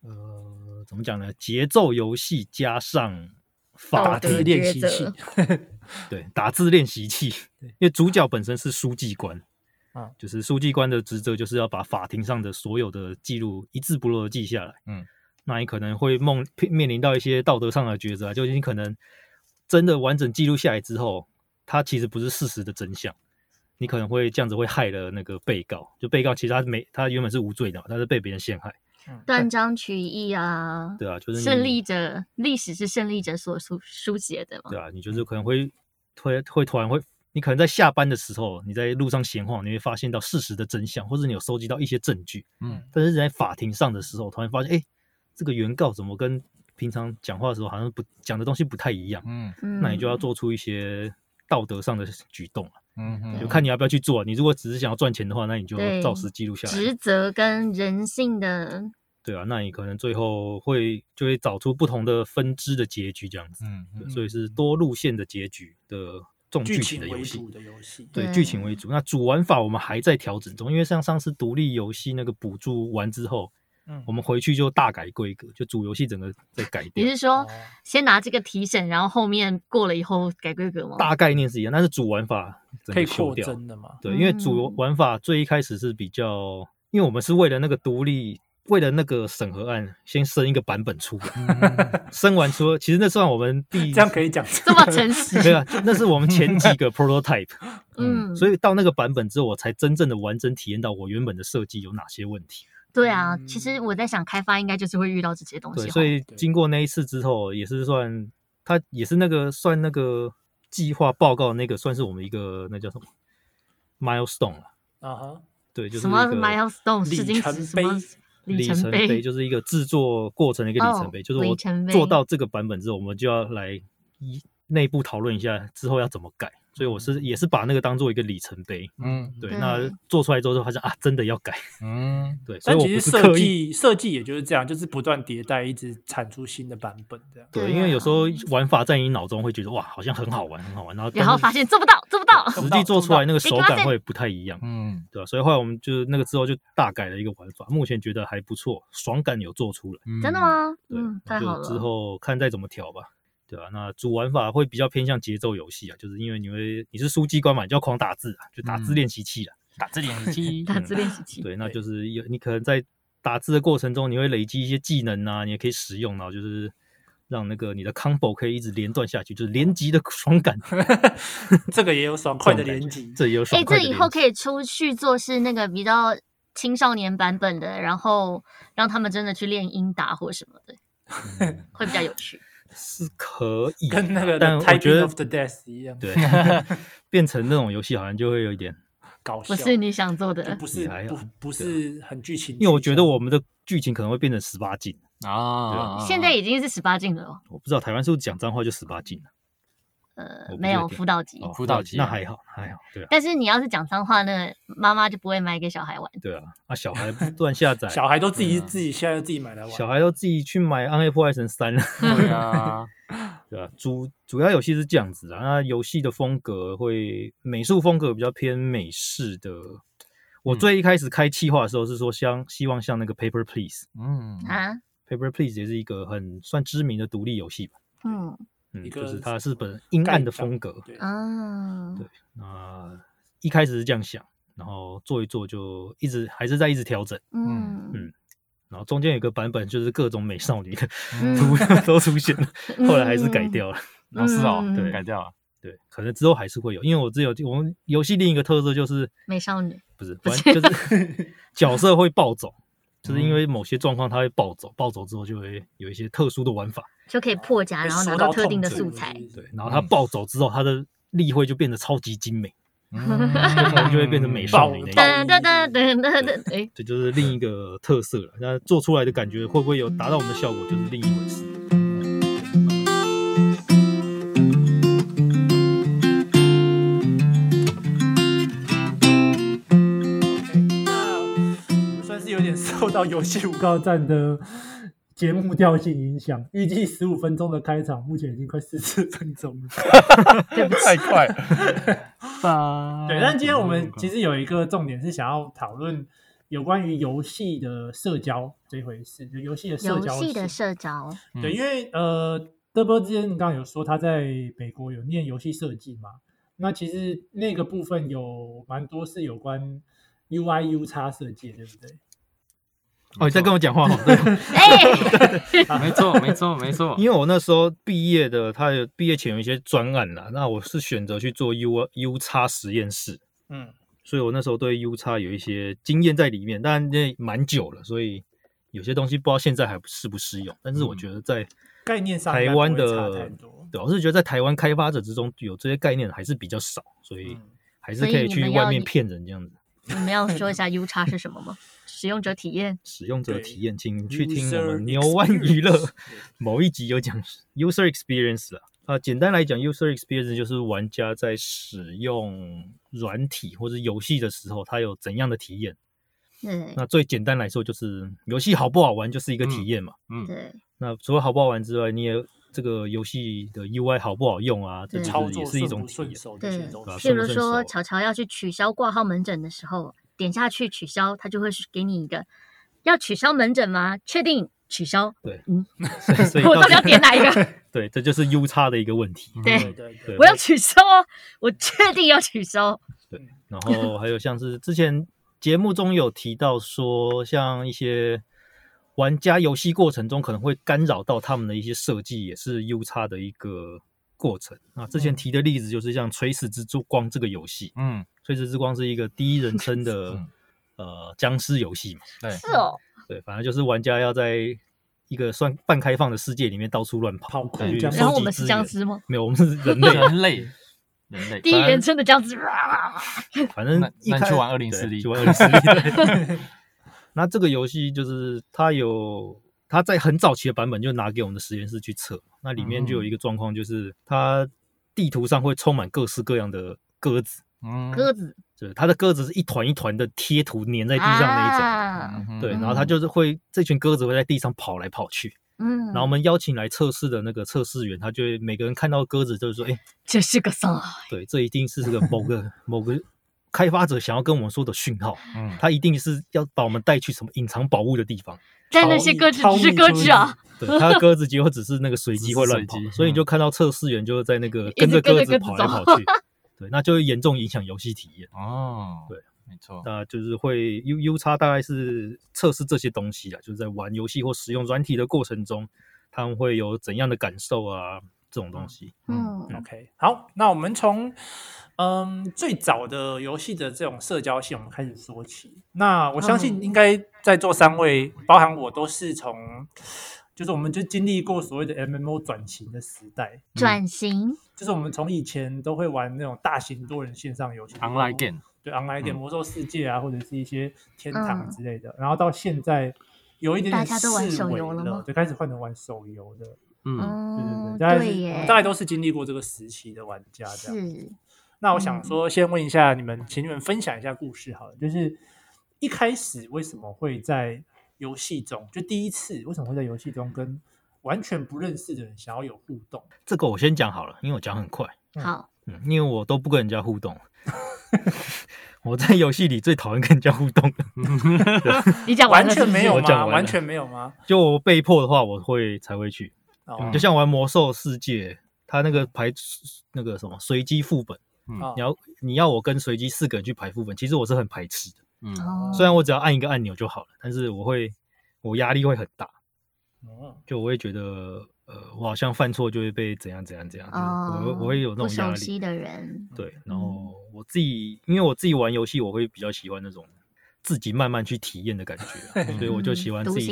呃，怎么讲呢？节奏游戏加上法字练习器，对，打字练习器。因为主角本身是书记官，啊，就是书记官的职责就是要把法庭上的所有的记录一字不漏的记下来，嗯。那你可能会梦面临到一些道德上的抉择啊，就是你可能真的完整记录下来之后，它其实不是事实的真相，你可能会这样子会害了那个被告，就被告其实他没他原本是无罪的，他是被别人陷害，断章取义啊，对啊，就是胜利者历史是胜利者所书书写的嘛，对啊，你就是可能会会会突然会，你可能在下班的时候，你在路上闲晃，你会发现到事实的真相，或者你有收集到一些证据，嗯，但是在法庭上的时候，突然发现，哎。这个原告怎么跟平常讲话的时候好像不讲的东西不太一样？嗯，那你就要做出一些道德上的举动了。嗯嗯，就看你要不要去做。你如果只是想要赚钱的话，那你就照实记录下来。职责跟人性的，对啊，那你可能最后会就会找出不同的分支的结局这样子。嗯，所以是多路线的结局的重剧情的游戏。对，剧情为主。那主玩法我们还在调整中，因为像上次独立游戏那个补助完之后。嗯，我们回去就大改规格，就主游戏整个再改掉。你是说先拿这个提审，然后后面过了以后改规格吗？大概念是一样，但是主玩法可以扩增的嘛？对，因为主玩法最一开始是比较，因为我们是为了那个独立，为了那个审核案，先升一个版本出来，生完出，其实那算我们第一，这样可以讲这么诚实？对啊，那是我们前几个 prototype，嗯，所以到那个版本之后，我才真正的完整体验到我原本的设计有哪些问题。对啊，其实我在想，开发应该就是会遇到这些东西。对，所以经过那一次之后，也是算他也是那个算那个计划报告那个，算是我们一个那叫什么 milestone 了。啊哈，对，就是什么 milestone 里程碑，里程碑就是一个制作过程的一个里程碑，就是我做到这个版本之后，我们就要来一内部讨论一下之后要怎么改。所以我是也是把那个当做一个里程碑，嗯，对。那做出来之后就发现啊，真的要改，嗯，对。但其实设计设计也就是这样，就是不断迭代，一直产出新的版本这样。对，因为有时候玩法在你脑中会觉得哇，好像很好玩，很好玩，然后然后发现做不到，做不到，实际做出来那个手感会不太一样，嗯，对吧？所以后来我们就那个之后就大改了一个玩法，目前觉得还不错，爽感有做出来。真的吗？嗯，太好了。之后看再怎么调吧。对啊，那主玩法会比较偏向节奏游戏啊，就是因为你会你是输机关嘛，你就要狂打字啊，就打字练习器了，打字练习器，打字练习器。对，那就是有你可能在打字的过程中，你会累积一些技能啊，你也可以使用，然后就是让那个你的 combo 可以一直连断下去，就是连击的爽感。这个也有爽快的连击，这也有爽快的连击。哎，这以后可以出去做是那个比较青少年版本的，然后让他们真的去练英打或什么的，会比较有趣。是可以，跟那个但我觉得 of the Death 一样，对，变成那种游戏好像就会有一点搞笑，不是你想做的，不是不不是很剧情，因为我觉得我们的剧情可能会变成十八禁。啊，现在已经是十八禁了，我不知道台湾是不是讲脏话就十八禁了。呃，没有辅导级，辅导级那还好还好，对啊。但是你要是讲脏话，那妈妈就不会买给小孩玩。对啊，啊小孩 不断下载，小孩都自己自己现在自己买来玩，小孩都自己去买《暗黑破坏神三》了。对啊，对啊，主主要游戏是这样子啊，那游戏的风格会美术风格比较偏美式的。我最一开始开企划的时候是说，像希望像那个 Paper Please，嗯啊，Paper Please 也是一个很算知名的独立游戏吧，嗯嗯，就是它是本阴暗的风格，对啊，对，那一开始是这样想，然后做一做就一直还是在一直调整，嗯嗯，然后中间有个版本就是各种美少女的图都出现了，后来还是改掉了，老师哦，对，改掉了。对，可能之后还是会有，因为我只有我们游戏另一个特色就是美少女，不是，反正就是 角色会暴走，就是因为某些状况它会暴走，暴走之后就会有一些特殊的玩法，就可以破甲，然后拿到特定的素材。对，然后它暴走之后，它的例会就变得超级精美，就会变成美少女那样。哎，这就是另一个特色了。那做出来的感觉会不会有达到我们的效果，就是另一回事。到游戏五高站的节目调性影响，预计十五分钟的开场，目前已经快四十分钟了，太快了。对，但今天我们其实有一个重点是想要讨论有关于游戏的社交这一回事，就游戏的社交。游戏的社交，对，因为呃，德波之前刚刚有说他在美国有念游戏设计嘛，那其实那个部分有蛮多是有关 UI UX 设计，对不对？哦，你在跟我讲话哈？对，没错，没错，没错。因为我那时候毕业的，他有毕业前有一些专案啦，那我是选择去做 U U 叉实验室，嗯，所以我那时候对 U 叉有一些经验在里面，但那蛮久了，所以有些东西不知道现在还适不适用。但是我觉得在概念上，台湾的，对，我是觉得在台湾开发者之中有这些概念还是比较少，所以还是可以去外面骗人这样子。你们要说一下 U 叉是什么吗？使用者体验，使用者体验，请去听我们牛湾娱乐 某一集有讲 user experience 啊。啊，简单来讲，user experience 就是玩家在使用软体或者游戏的时候，他有怎样的体验。嗯，那最简单来说，就是游戏好不好玩就是一个体验嘛。嗯，对。那除了好不好玩之外，你也这个游戏的 UI 好不好用啊？这操作也是一种体验。对，譬如说，乔乔要去取消挂号门诊的时候。点下去取消，他就会给你一个要取消门诊吗？确定取消。对，嗯，所以我到底要点哪一个？对，这就是 U 差的一个问题。对对对，我要取消哦，我确定要取消。对，然后还有像是之前节目中有提到说，像一些玩家游戏过程中可能会干扰到他们的一些设计，也是 U 差的一个过程。啊之前提的例子就是像《垂死之光》这个游戏，嗯。《垂死之光》是一个第一人称的 呃僵尸游戏嘛？对，是哦。对，反正就是玩家要在一个算半开放的世界里面到处乱跑。然后我们是僵尸吗？没有，我们是人类。人类，人类。第一人称的僵尸。反正那去玩二零四零，去玩二零四零。那这个游戏就是它有，它在很早期的版本就拿给我们的实验室去测。那里面就有一个状况，就是它地图上会充满各式各样的鸽子。嗯，鸽子，对，它的鸽子是一团一团的贴图粘在地上那一种，啊、对，然后它就是会这群鸽子会在地上跑来跑去，嗯，然后我们邀请来测试的那个测试员，他就会每个人看到鸽子就是说，哎，这是个啥？对，这一定是这个某个 某个开发者想要跟我们说的讯号，嗯，他一定是要把我们带去什么隐藏宝物的地方，但那些鸽子只是鸽子啊，对，它的鸽子结果只是那个随机会乱跑，所以你就看到测试员就在那个跟着鸽子跑来跑 去。对，那就会严重影响游戏体验哦。对，没错，那就是会 U U 叉大概是测试这些东西啊，就是在玩游戏或使用软体的过程中，他们会有怎样的感受啊？这种东西。嗯，嗯，OK，好，那我们从嗯最早的游戏的这种社交性，我们开始说起。那我相信应该在座三位，嗯、包含我，都是从。就是我们就经历过所谓的 MMO 转型的时代，转型、嗯、就是我们从以前都会玩那种大型多人线上游戏，online game，对 online game，魔兽世界啊，或者是一些天堂之类的。嗯、然后到现在有一点点大家都玩手游了吗？就开始换成玩手游的，嗯，对对对，大概是大概都是经历过这个时期的玩家这样。是，那我想说，先问一下你们，请你们分享一下故事好了，就是一开始为什么会在游戏中就第一次为什么会在游戏中跟完全不认识的人想要有互动？这个我先讲好了，因为我讲很快。好，嗯，因为我都不跟人家互动。我在游戏里最讨厌跟人家互动。你讲完全没有吗？完全没有吗？就我被迫的话，我会才会去。就像玩魔兽世界，他那个排那个什么随机副本，你要你要我跟随机四个人去排副本，其实我是很排斥的。嗯，虽然我只要按一个按钮就好了，但是我会我压力会很大。就我会觉得。呃，我好像犯错就会被怎样怎样怎样，我我会有那种压力。不熟悉的人，对，然后我自己，因为我自己玩游戏，我会比较喜欢那种自己慢慢去体验的感觉，所以我就喜欢自己，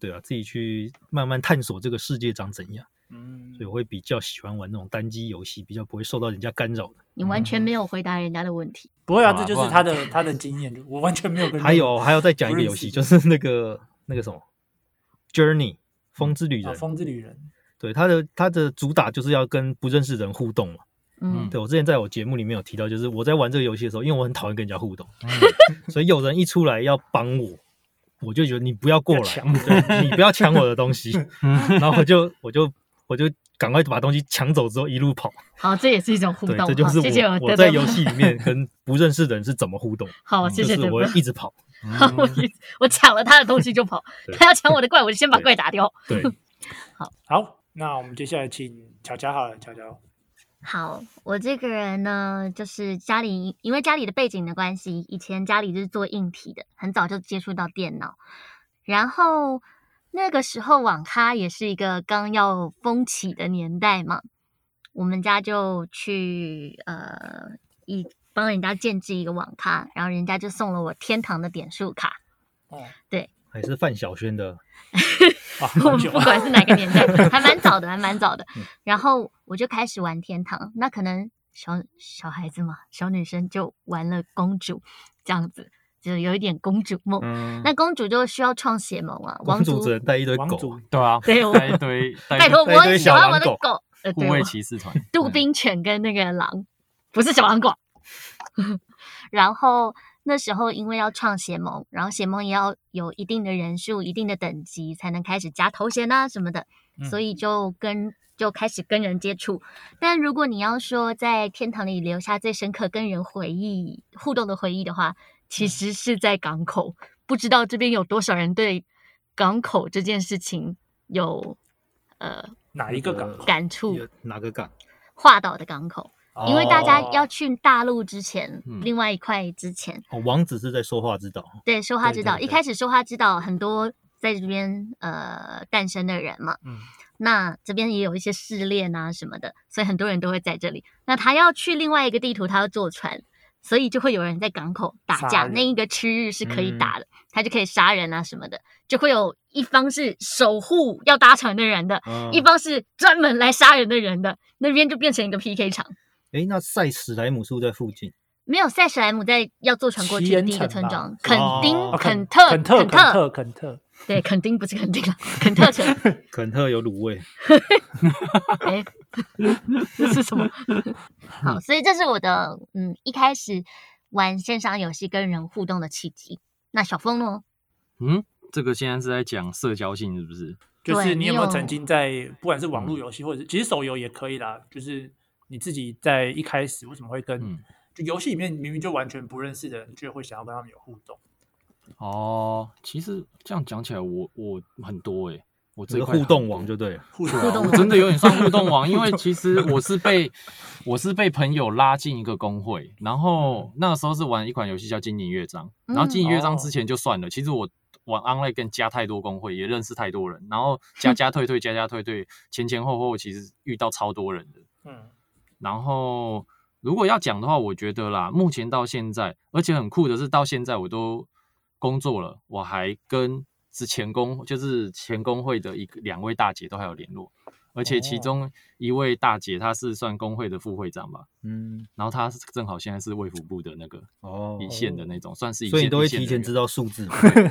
对啊，自己去慢慢探索这个世界长怎样。嗯，所以我会比较喜欢玩那种单机游戏，比较不会受到人家干扰的。你完全没有回答人家的问题。不会啊，这就是他的 他的经验，我完全没有跟。还有还要再讲一个游戏，就是那个那个什么 Journey 风之旅人，风之旅人。对，他的他的主打就是要跟不认识人互动嘛。嗯，对，我之前在我节目里面有提到，就是我在玩这个游戏的时候，因为我很讨厌跟人家互动，嗯、所以有人一出来要帮我，我就觉得你不要过来，你不要抢我的东西，然后我就我就我就赶快把东西抢走之后一路跑。好，这也是一种互动。这就是我谢谢我，我在游戏里面跟不认识的人是怎么互动。好，谢谢。就是我一直跑，好，我我抢了他的东西就跑，他要抢我的怪，我就先把怪打掉。对，好，好。那我们接下来请乔乔好了，乔乔。好，我这个人呢，就是家里因为家里的背景的关系，以前家里就是做硬体的，很早就接触到电脑。然后那个时候网咖也是一个刚要风起的年代嘛，我们家就去呃一帮人家建制一个网咖，然后人家就送了我天堂的点数卡。哦，对，还是范晓萱的。我不管是哪个年代，还蛮早的，还蛮早的。然后我就开始玩天堂，那可能小小孩子嘛，小女生就玩了公主这样子，就有一点公主梦。嗯、那公主就需要创邪盟啊，王主只能带一堆狗，对啊，对，带一堆，拜托我喜欢我的狗，护卫骑士团，杜宾犬跟那个狼，不是小狼狗。然后。那时候因为要创邪盟，然后邪盟也要有一定的人数、一定的等级才能开始加头衔啊什么的，所以就跟就开始跟人接触。但如果你要说在天堂里留下最深刻跟人回忆互动的回忆的话，其实是在港口。不知道这边有多少人对港口这件事情有呃哪一个港口感触？哪个港？华岛的港口。因为大家要去大陆之前，哦、另外一块之前，哦，王子是在说话之岛。对，说话之岛，一开始说话之岛很多在这边呃诞生的人嘛，嗯，那这边也有一些试炼啊什么的，所以很多人都会在这里。那他要去另外一个地图，他要坐船，所以就会有人在港口打架，那一个区域是可以打的，嗯、他就可以杀人啊什么的，就会有一方是守护要搭船的人的，嗯、一方是专门来杀人的人的，那边就变成一个 PK 场。哎，那塞史莱姆是不是在附近？没有，塞史莱姆在要坐船过去的第一个村庄，肯丁、肯特、肯特、肯特、肯特。对，肯定不是肯定了，肯特城。肯特有卤味。哎，这是什么？好，所以这是我的嗯，一开始玩线上游戏跟人互动的契机。那小峰呢？嗯，这个现在是在讲社交性，是不是？就是你有没有曾经在不管是网络游戏，或者其实手游也可以啦，就是。你自己在一开始为什么会跟、嗯、就游戏里面明明就完全不认识的人，就会想要跟他们有互动？哦，其实这样讲起来我，我我很多诶、欸，我这个互动网就对了，互动王、啊、真的有点像互动网，因为其实我是被我是被朋友拉进一个公会，然后那个时候是玩一款游戏叫《精灵乐章》，然后《精灵乐章》之前就算了，嗯、其实我玩 online 跟加太多公会，也认识太多人，然后加加退退加加退退，前前后后其实遇到超多人的，嗯。然后，如果要讲的话，我觉得啦，目前到现在，而且很酷的是，到现在我都工作了，我还跟之前工就是前工会的一个两位大姐都还有联络。而且其中一位大姐，她是算工会的副会长吧，嗯，然后她正好现在是卫福部的那个哦一线的那种，算是一线，所以都会提前知道数字，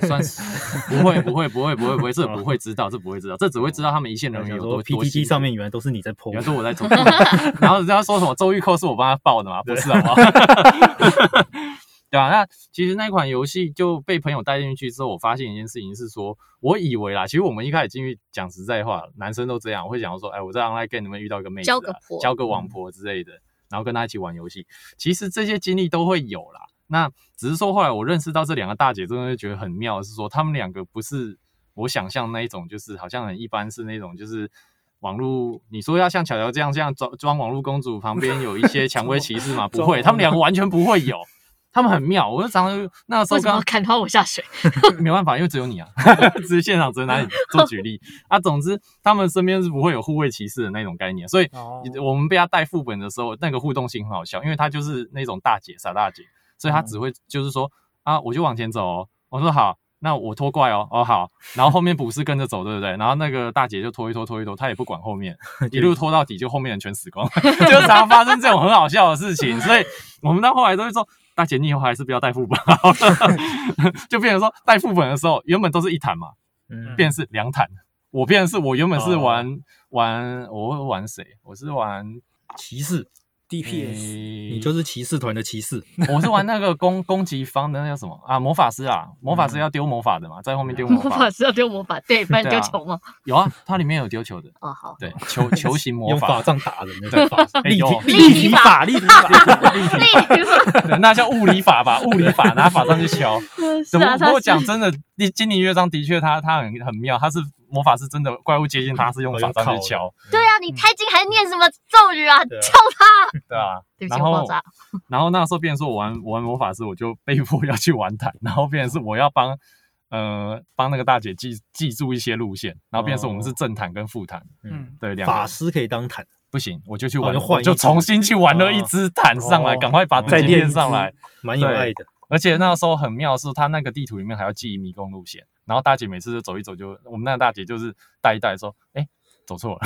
算是不会不会不会不会不会，这不会知道，这不会知道，这只会知道他们一线人员有多。PTT 上面原来都是你在 po，原来是我在 po，然后人家说什么周玉扣是我帮他报的吗？不是好吗？对啊，那其实那款游戏就被朋友带进去之后，我发现一件事情是说，我以为啦，其实我们一开始进去讲实在话，男生都这样，我会讲说，哎，我在 online game 里面遇到一个妹子，交个婆，交个网婆之类的，然后跟她一起玩游戏。其实这些经历都会有啦。那只是说后来我认识到这两个大姐，真的会觉得很妙，是说她们两个不是我想象那一种，就是好像很一般，是那种就是网络，你说要像巧巧这样这样装装网络公主，旁边有一些 蔷薇骑士嘛？不会，他们两个完全不会有。他们很妙，我就常常那个时候刚刚砍到我下水，没办法，因为只有你啊，只是现场只能拿你 做举例啊。总之，他们身边是不会有护卫骑士的那种概念，所以我们被他带副本的时候，那个互动性很好笑，因为他就是那种大姐傻大姐，所以他只会就是说啊，我就往前走哦，我说好。那我拖怪哦，哦好，然后后面捕士跟着走，对不对？然后那个大姐就拖一拖，拖一拖，她也不管后面，一路拖到底，就后面人全死光，就常发生这种很好笑的事情。所以我们到后来都会说，大姐你以后还是不要带副本好了，就变成说带副本的时候，原本都是一坦嘛，嗯，变成是两坦。我变成是我原本是玩、哦、玩，我会玩谁？我是玩骑士。DPS，你就是骑士团的骑士。我是玩那个攻攻击方的那叫什么啊？魔法师啊，魔法师要丢魔法的嘛，在后面丢魔法。魔法师要丢魔法，对，不然丢球吗？有啊，它里面有丢球的。哦，好。对，球球形 魔法，用法杖打人的对法，立体立体法，立体法，立体法。那叫物理法吧？物理法拿法杖去敲。怎么？不过讲真的，精灵乐章的确，它它很很妙，它是。魔法师真的怪物接近它是用 法杖去敲，对啊，你太近还念什么咒语啊？敲它，对啊。然后，然后那个时候变成说我玩我玩魔法师，我就被迫要去玩坦，然后变成是我要帮呃帮那个大姐记记住一些路线，然后变成是我们是正坦跟副坦，嗯，对，两个法师可以当坦，不行，我就去玩，就重新去玩了一只坦上来，赶快把再练上来，蛮有爱的。而且那个时候很妙，是他那个地图里面还要记迷宫路线，然后大姐每次就走一走就，就我们那个大姐就是带一带说，哎、欸，走错了，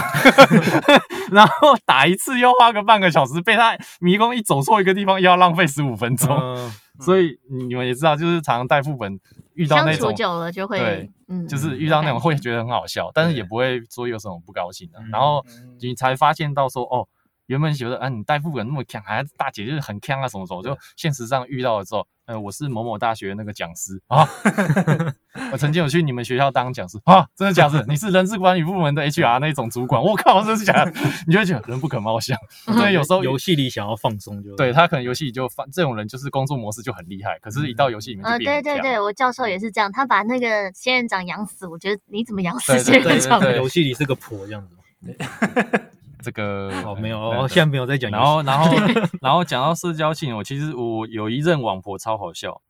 然后打一次又花个半个小时，被他迷宫一走错一个地方又要浪费十五分钟，嗯、所以你们也知道，就是常常带副本遇到那种，相处久了就会，对，嗯，就是遇到那种会觉得很好笑，但是也不会说有什么不高兴的，然后你才发现到说，哦，原本觉得，啊，你带副本那么强，还是大姐就是很强啊什么什么，就现实上遇到了之后。呃，我是某某大学那个讲师啊，我曾经有去你们学校当讲师啊，真的假的？你是人事管理部门的 HR 那种主管？我靠，真是假的？你就会觉得人不可貌相。所以有时候游戏里想要放松，就对他可能游戏里就放这种人，就是工作模式就很厉害。可是，一到游戏里面就变，呃，对对对，我教授也是这样，他把那个仙人掌养死。我觉得你怎么养死仙人掌？游戏里是个婆这样子。这个哦没有 哦，现在没有在讲。然后然 后然后讲到社交性，我其实我有一任网婆超好笑，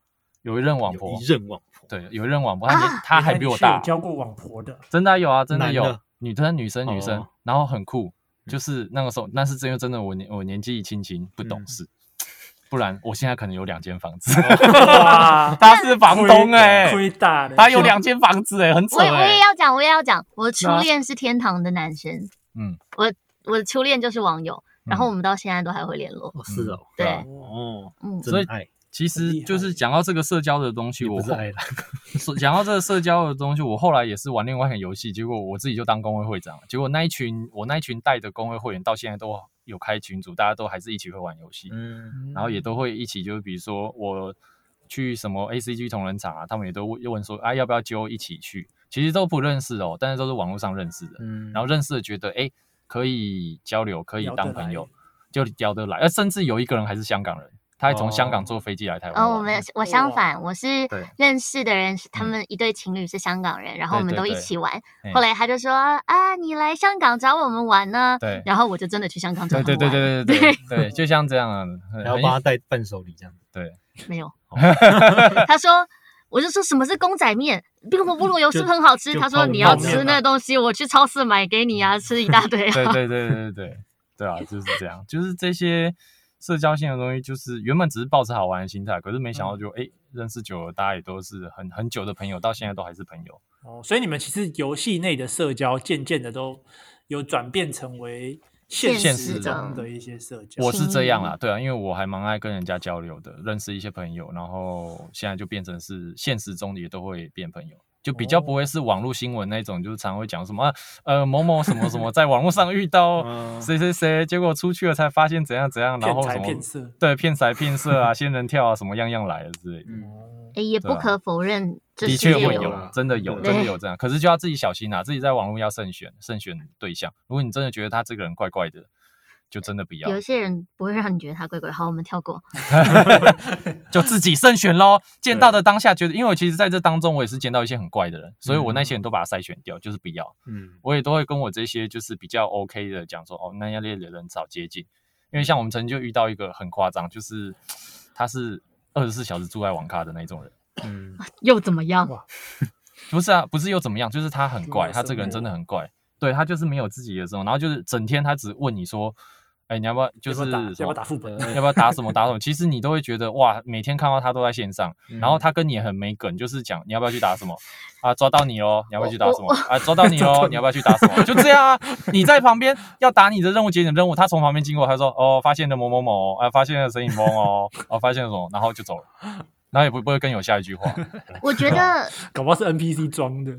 有一任网婆，一任网婆，对，有一任网婆，她她还比我大。教过网婆的，真的有啊，真的有，女生女生女生，然后很酷，就是那个时候，那是真的真的，我年我年纪轻轻不懂事，不然我现在可能有两间房子。哇，他是房东哎，亏大的，他有两间房子哎，很扯。我我也要讲，我也要讲，我初恋是天堂的男生，嗯，我。我的初恋就是网友，然后我们到现在都还会联络。哦，是哦，对，哦，嗯，所以其实就是讲到这个社交的东西，我是爱 讲到这个社交的东西，我后来也是玩另外一款游戏，结果我自己就当工会会长，结果那一群我那一群带的工会会员到现在都有开群组，大家都还是一起会玩游戏，嗯，然后也都会一起，就是比如说我去什么 ACG 同仁场啊，他们也都问问说啊要不要揪一起去，其实都不认识哦，但是都是网络上认识的，嗯，然后认识的觉得哎。可以交流，可以当朋友，就聊得来。而，甚至有一个人还是香港人，他还从香港坐飞机来台湾。哦，我们我相反，我是认识的人，他们一对情侣是香港人，然后我们都一起玩。后来他就说啊，你来香港找我们玩呢？对，然后我就真的去香港找他玩。对对对对对对，就像这样啊，然后帮他带伴手礼这样。对，没有。他说。我就说什么是公仔面，冰火菠萝油是不是很好吃？他说你要吃那东西，我去超市买给你啊，吃一大堆。对 对对对对对，对啊，就是这样，就是这些社交性的东西，就是原本只是抱着好玩的心态，可是没想到就哎、嗯、认识久了，大家也都是很很久的朋友，到现在都还是朋友。哦，所以你们其实游戏内的社交渐渐的都有转变成为。现实中的一些社交，我是这样啦，对啊，因为我还蛮爱跟人家交流的，认识一些朋友，然后现在就变成是现实中也都会变朋友。就比较不会是网络新闻那种，就是常会讲什么呃某某什么什么在网络上遇到 谁谁谁，结果出去了才发现怎样怎样，然后什么对，骗财骗色啊，仙人跳啊，什么样样来的之类的。哎，也不可否认，的确会有，真的有，真的有这样。可是就要自己小心啊，自己在网络要慎选，慎选对象。如果你真的觉得他这个人怪怪的。就真的不要。有些人不会让你觉得他怪怪。好，我们跳过。就自己慎选喽。见到的当下觉得，因为我其实在这当中，我也是见到一些很怪的人，所以我那些人都把他筛选掉，就是不要。嗯，我也都会跟我这些就是比较 OK 的讲说，哦，那样类的人少接近。因为像我们曾经就遇到一个很夸张，就是他是二十四小时住在网咖的那种人。嗯，又怎么样？不是啊，不是又怎么样？就是他很怪，他这个人真的很怪。对，他就是没有自己的这种，然后就是整天他只问你说。哎，你要不要就是要不要打副本？要不要打什么打什么？其实你都会觉得哇，每天看到他都在线上，然后他跟你也很没梗，就是讲你要不要去打什么啊？抓到你哦，你要不要去打什么啊？抓到你哦，你要不要去打什么？就这样啊，你在旁边要打你的任务，接你的任务，他从旁边经过，他说哦，发现了某某某，啊，发现了神影风哦，哦，发现了什么，然后就走了，然后也不不会跟你有下一句话。我觉得 搞不好是 NPC 装的。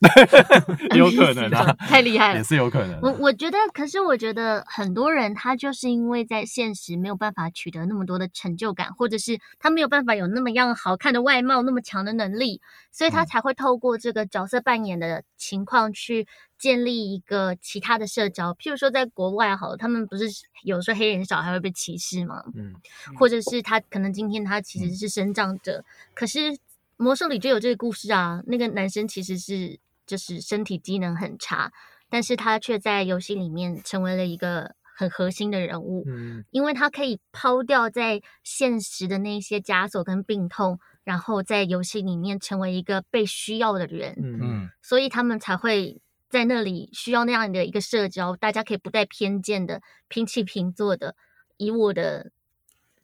有可能啊，太厉害了，也是有可能。我我觉得，可是我觉得很多人他就是因为在现实没有办法取得那么多的成就感，或者是他没有办法有那么样好看的外貌，那么强的能力，所以他才会透过这个角色扮演的情况去建立一个其他的社交。譬如说，在国外好了，他们不是有时候黑人小孩会被歧视吗？嗯，或者是他可能今天他其实是生长者，可是魔兽里就有这个故事啊，那个男生其实是。就是身体机能很差，但是他却在游戏里面成为了一个很核心的人物。嗯，因为他可以抛掉在现实的那些枷锁跟病痛，然后在游戏里面成为一个被需要的人。嗯，所以他们才会在那里需要那样的一个社交，大家可以不带偏见的平起平坐的，以我的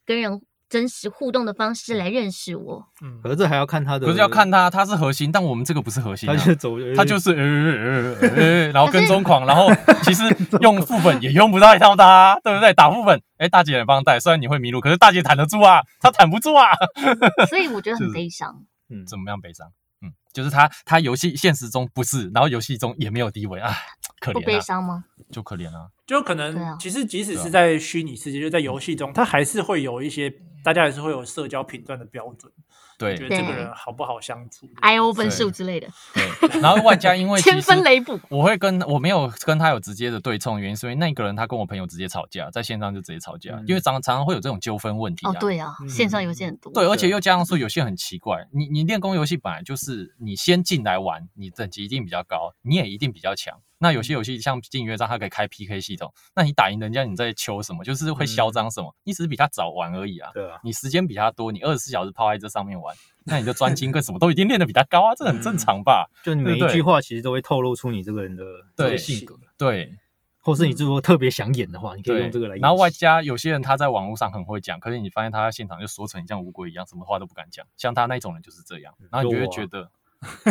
跟人。真实互动的方式来认识我，嗯，可是这还要看他的，可是要看他，他是核心，但我们这个不是核心，他就走，他就是呃呃呃 呃，然后跟踪狂，然后 其实用副本也用不到一套的，对不对？打副本，哎，大姐也帮带，虽然你会迷路，可是大姐坦得住啊，她坦不住啊，所以我觉得很悲伤，嗯，怎么样悲伤？嗯，就是他他游戏现实中不是，然后游戏中也没有地位，哎，可怜，不悲伤吗？就可怜啊，就可能其实即使是在虚拟世界，就在游戏中，他还是会有一些。大家还是会有社交评断的标准，对，觉得这个人好不好相处，IO 分数之类的。对，然后外加因为 千分雷补，我会跟我没有跟他有直接的对冲，原因是因为那个人他跟我朋友直接吵架，在线上就直接吵架，因为常常常会有这种纠纷问题。哦，对啊，线上游戏很多。对，而且又加上说有些很奇怪，你你练功游戏本来就是你先进来玩，你等级一定比较高，你也一定比较强。那有些游戏像进约章，它可以开 PK 系统。那你打赢人家，你在求什么？就是会嚣张什么？你只是比他早玩而已啊。对啊。你时间比他多，你二十四小时泡在这上面玩，那你的专精跟什么都一定练得比他高啊，这很正常吧？就你每一句话其实都会透露出你这个人的对性格。对。或是你如果特别想演的话，你可以用这个来演。然后外加有些人他在网络上很会讲，可是你发现他在现场就说成你像乌龟一样，什么话都不敢讲。像他那种人就是这样，然后你就会觉得。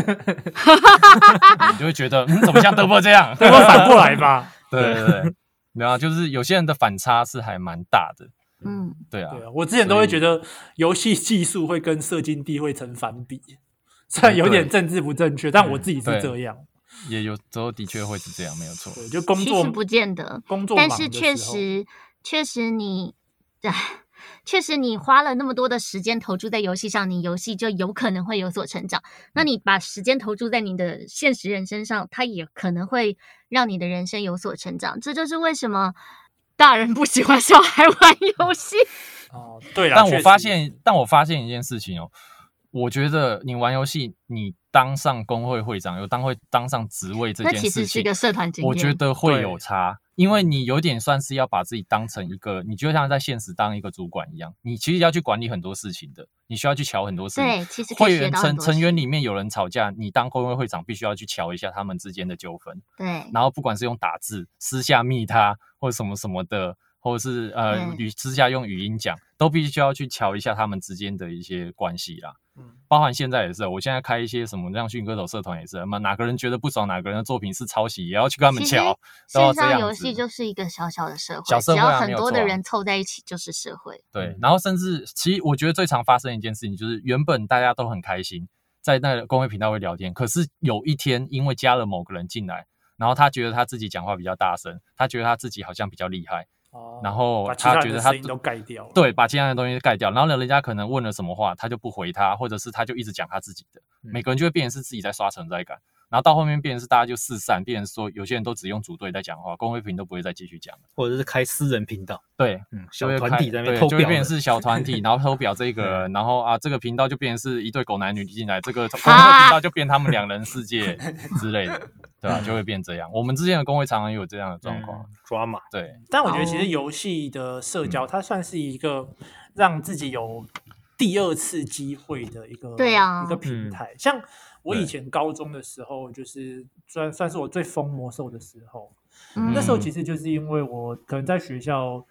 你就会觉得，嗯，怎么像德波这样？德波 反过来吧？对对对，然后就是有些人的反差是还蛮大的。嗯，对啊。对啊，我之前都会觉得游戏技术会跟社经地会成反比，虽然有点政治不正确，但我自己是这样。也有时候的确会是这样，没有错。对，就工作其实不见得，工作但是确实确实你唉。确实，你花了那么多的时间投注在游戏上，你游戏就有可能会有所成长。那你把时间投注在你的现实人身上，它也可能会让你的人生有所成长。这就是为什么大人不喜欢小孩玩游戏。哦，对了，但我发现，但我发现一件事情哦，我觉得你玩游戏，你当上工会会长，又当会当上职位这件事情，那其实是一个社团经验，我觉得会有差。因为你有点算是要把自己当成一个，你就像在现实当一个主管一样，你其实要去管理很多事情的，你需要去瞧很多事情。对，其实会员成成员里面有人吵架，你当工会会长必须要去瞧一下他们之间的纠纷。对，然后不管是用打字、私下密他，或者什么什么的，或者是呃语对私下用语音讲，都必须要去瞧一下他们之间的一些关系啦。嗯，包含现在也是，我现在开一些什么让训歌手社团也是，那么哪个人觉得不爽，哪个人的作品是抄袭，也要去跟他们瞧。线上游戏就是一个小小的社会，小社会啊，只要很多的人凑在一起就是社会。对，然后甚至其实我觉得最常发生一件事情就是，原本大家都很开心，在那个公会频道会聊天。可是有一天，因为加了某个人进来，然后他觉得他自己讲话比较大声，他觉得他自己好像比较厉害。然后他觉得他都盖掉，对，把其他的东西盖掉。然后呢，人家可能问了什么话，他就不回他，或者是他就一直讲他自己的。每个人就会变成是自己在刷存在感。然后到后面变成是大家就四散，变成说有些人都只用组队在讲话，公会频都不会再继续讲，或者是开私人频道。对，嗯，小团体在那边偷表，就会变成是小团体，然后偷表这个人，然后啊，这个频道就变成是一对狗男女进来，这个公会频道就变他们两人世界 之类的。对吧？就会变这样。我们之间的公会常常有这样的状况，抓马。对，但我觉得其实游戏的社交，它算是一个让自己有第二次机会的一个对啊一个平台。像我以前高中的时候，就是算算是我最疯魔兽的时候。那时候其实就是因为我可能在学校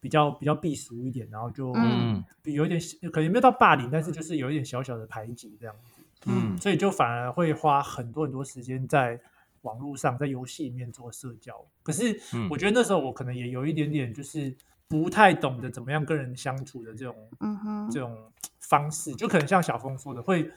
比较比较避俗一点，然后就嗯有一点可能没有到霸凌，但是就是有一点小小的排挤这样子。嗯，所以就反而会花很多很多时间在。网络上在游戏里面做社交，可是我觉得那时候我可能也有一点点就是不太懂得怎么样跟人相处的这种，嗯哼，这种方式，就可能像小峰说的，会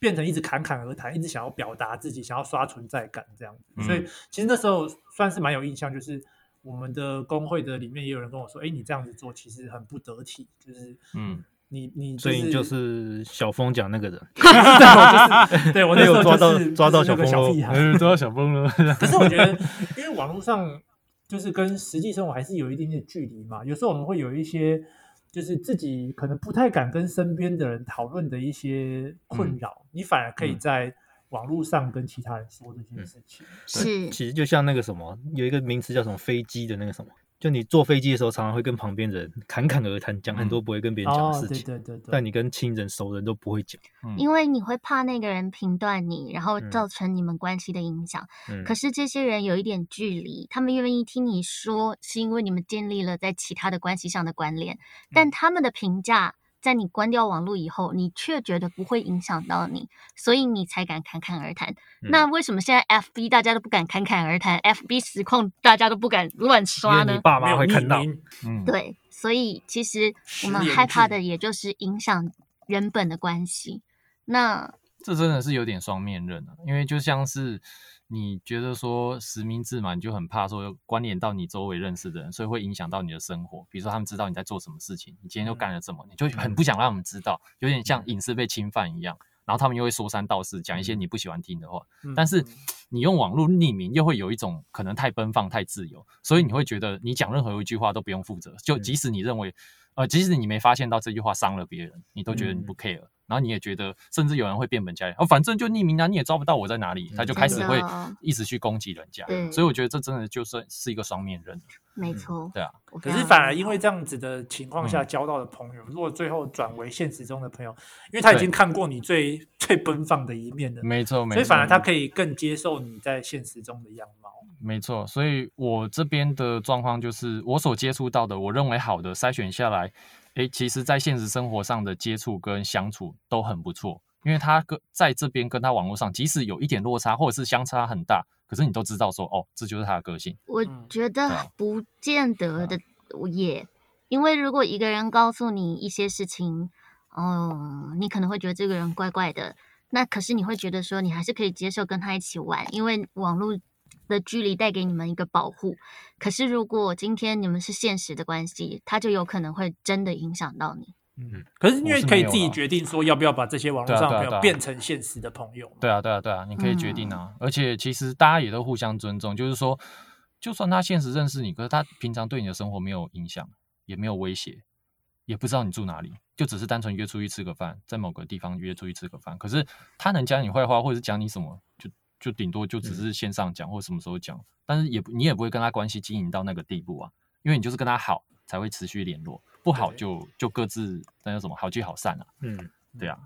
变成一直侃侃而谈，一直想要表达自己，想要刷存在感这样子。所以其实那时候算是蛮有印象，就是我们的工会的里面也有人跟我说，哎，你这样子做其实很不得体，就是嗯。你你所以就是小峰讲那个人，对我那时候抓到抓到小峰小抓到小峰了。可是我觉得，因为网络上就是跟实际生活还是有一点点距离嘛。有时候我们会有一些，就是自己可能不太敢跟身边的人讨论的一些困扰，你反而可以在网络上跟其他人说这些事情。是，其实就像那个什么，有一个名词叫什么飞机的那个什么。就你坐飞机的时候，常常会跟旁边人侃侃而谈，讲很多不会跟别人讲的事情。对对对。但你跟亲人、熟人都不会讲，因为你会怕那个人评断你，然后造成你们关系的影响。可是这些人有一点距离，他们愿意听你说，是因为你们建立了在其他的关系上的关联。但他们的评价。在你关掉网络以后，你却觉得不会影响到你，所以你才敢侃侃而谈。嗯、那为什么现在 FB 大家都不敢侃侃而谈？FB 实况大家都不敢乱刷呢？你爸妈会看到。嗯，对，所以其实我们害怕的也就是影响原本的关系。那这真的是有点双面刃啊，因为就像是。你觉得说实名制嘛，你就很怕说关联到你周围认识的人，所以会影响到你的生活。比如说他们知道你在做什么事情，你今天又干了什么，你就很不想让他们知道，有点像隐私被侵犯一样。然后他们又会说三道四，讲一些你不喜欢听的话。但是你用网络匿名，又会有一种可能太奔放、太自由，所以你会觉得你讲任何一句话都不用负责。就即使你认为，呃，即使你没发现到这句话伤了别人，你都觉得你不 care。然后你也觉得，甚至有人会变本加厉，哦，反正就匿名啊，你也抓不到我在哪里，他就开始会一直去攻击人家。所以我觉得这真的就算是一个双面人。没错，对啊。可是反而因为这样子的情况下交到的朋友，如果最后转为现实中的朋友，因为他已经看过你最最奔放的一面了，没错，没错。所以反而他可以更接受你在现实中的样貌。没错，所以我这边的状况就是，我所接触到的，我认为好的筛选下来。诶，其实，在现实生活上的接触跟相处都很不错，因为他跟在这边跟他网络上，即使有一点落差，或者是相差很大，可是你都知道说，哦，这就是他的个性。我觉得不见得的，也因为如果一个人告诉你一些事情，哦，你可能会觉得这个人怪怪的，那可是你会觉得说，你还是可以接受跟他一起玩，因为网络。的距离带给你们一个保护，可是如果今天你们是现实的关系，它就有可能会真的影响到你。嗯，可是因为可以自己决定说要不要把这些网络上的朋友变成现实的朋友。对啊，对啊，对啊，你可以决定啊。而且其实大家也都互相尊重，就是说，就算他现实认识你，可是他平常对你的生活没有影响，也没有威胁，也不知道你住哪里，就只是单纯约出去吃个饭，在某个地方约出去吃个饭。可是他能讲你坏话，或者是讲你什么，就。就顶多就只是线上讲，或什么时候讲，嗯、但是也你也不会跟他关系经营到那个地步啊，因为你就是跟他好才会持续联络，不好就就各自那叫什么好聚好散啊。嗯，对啊。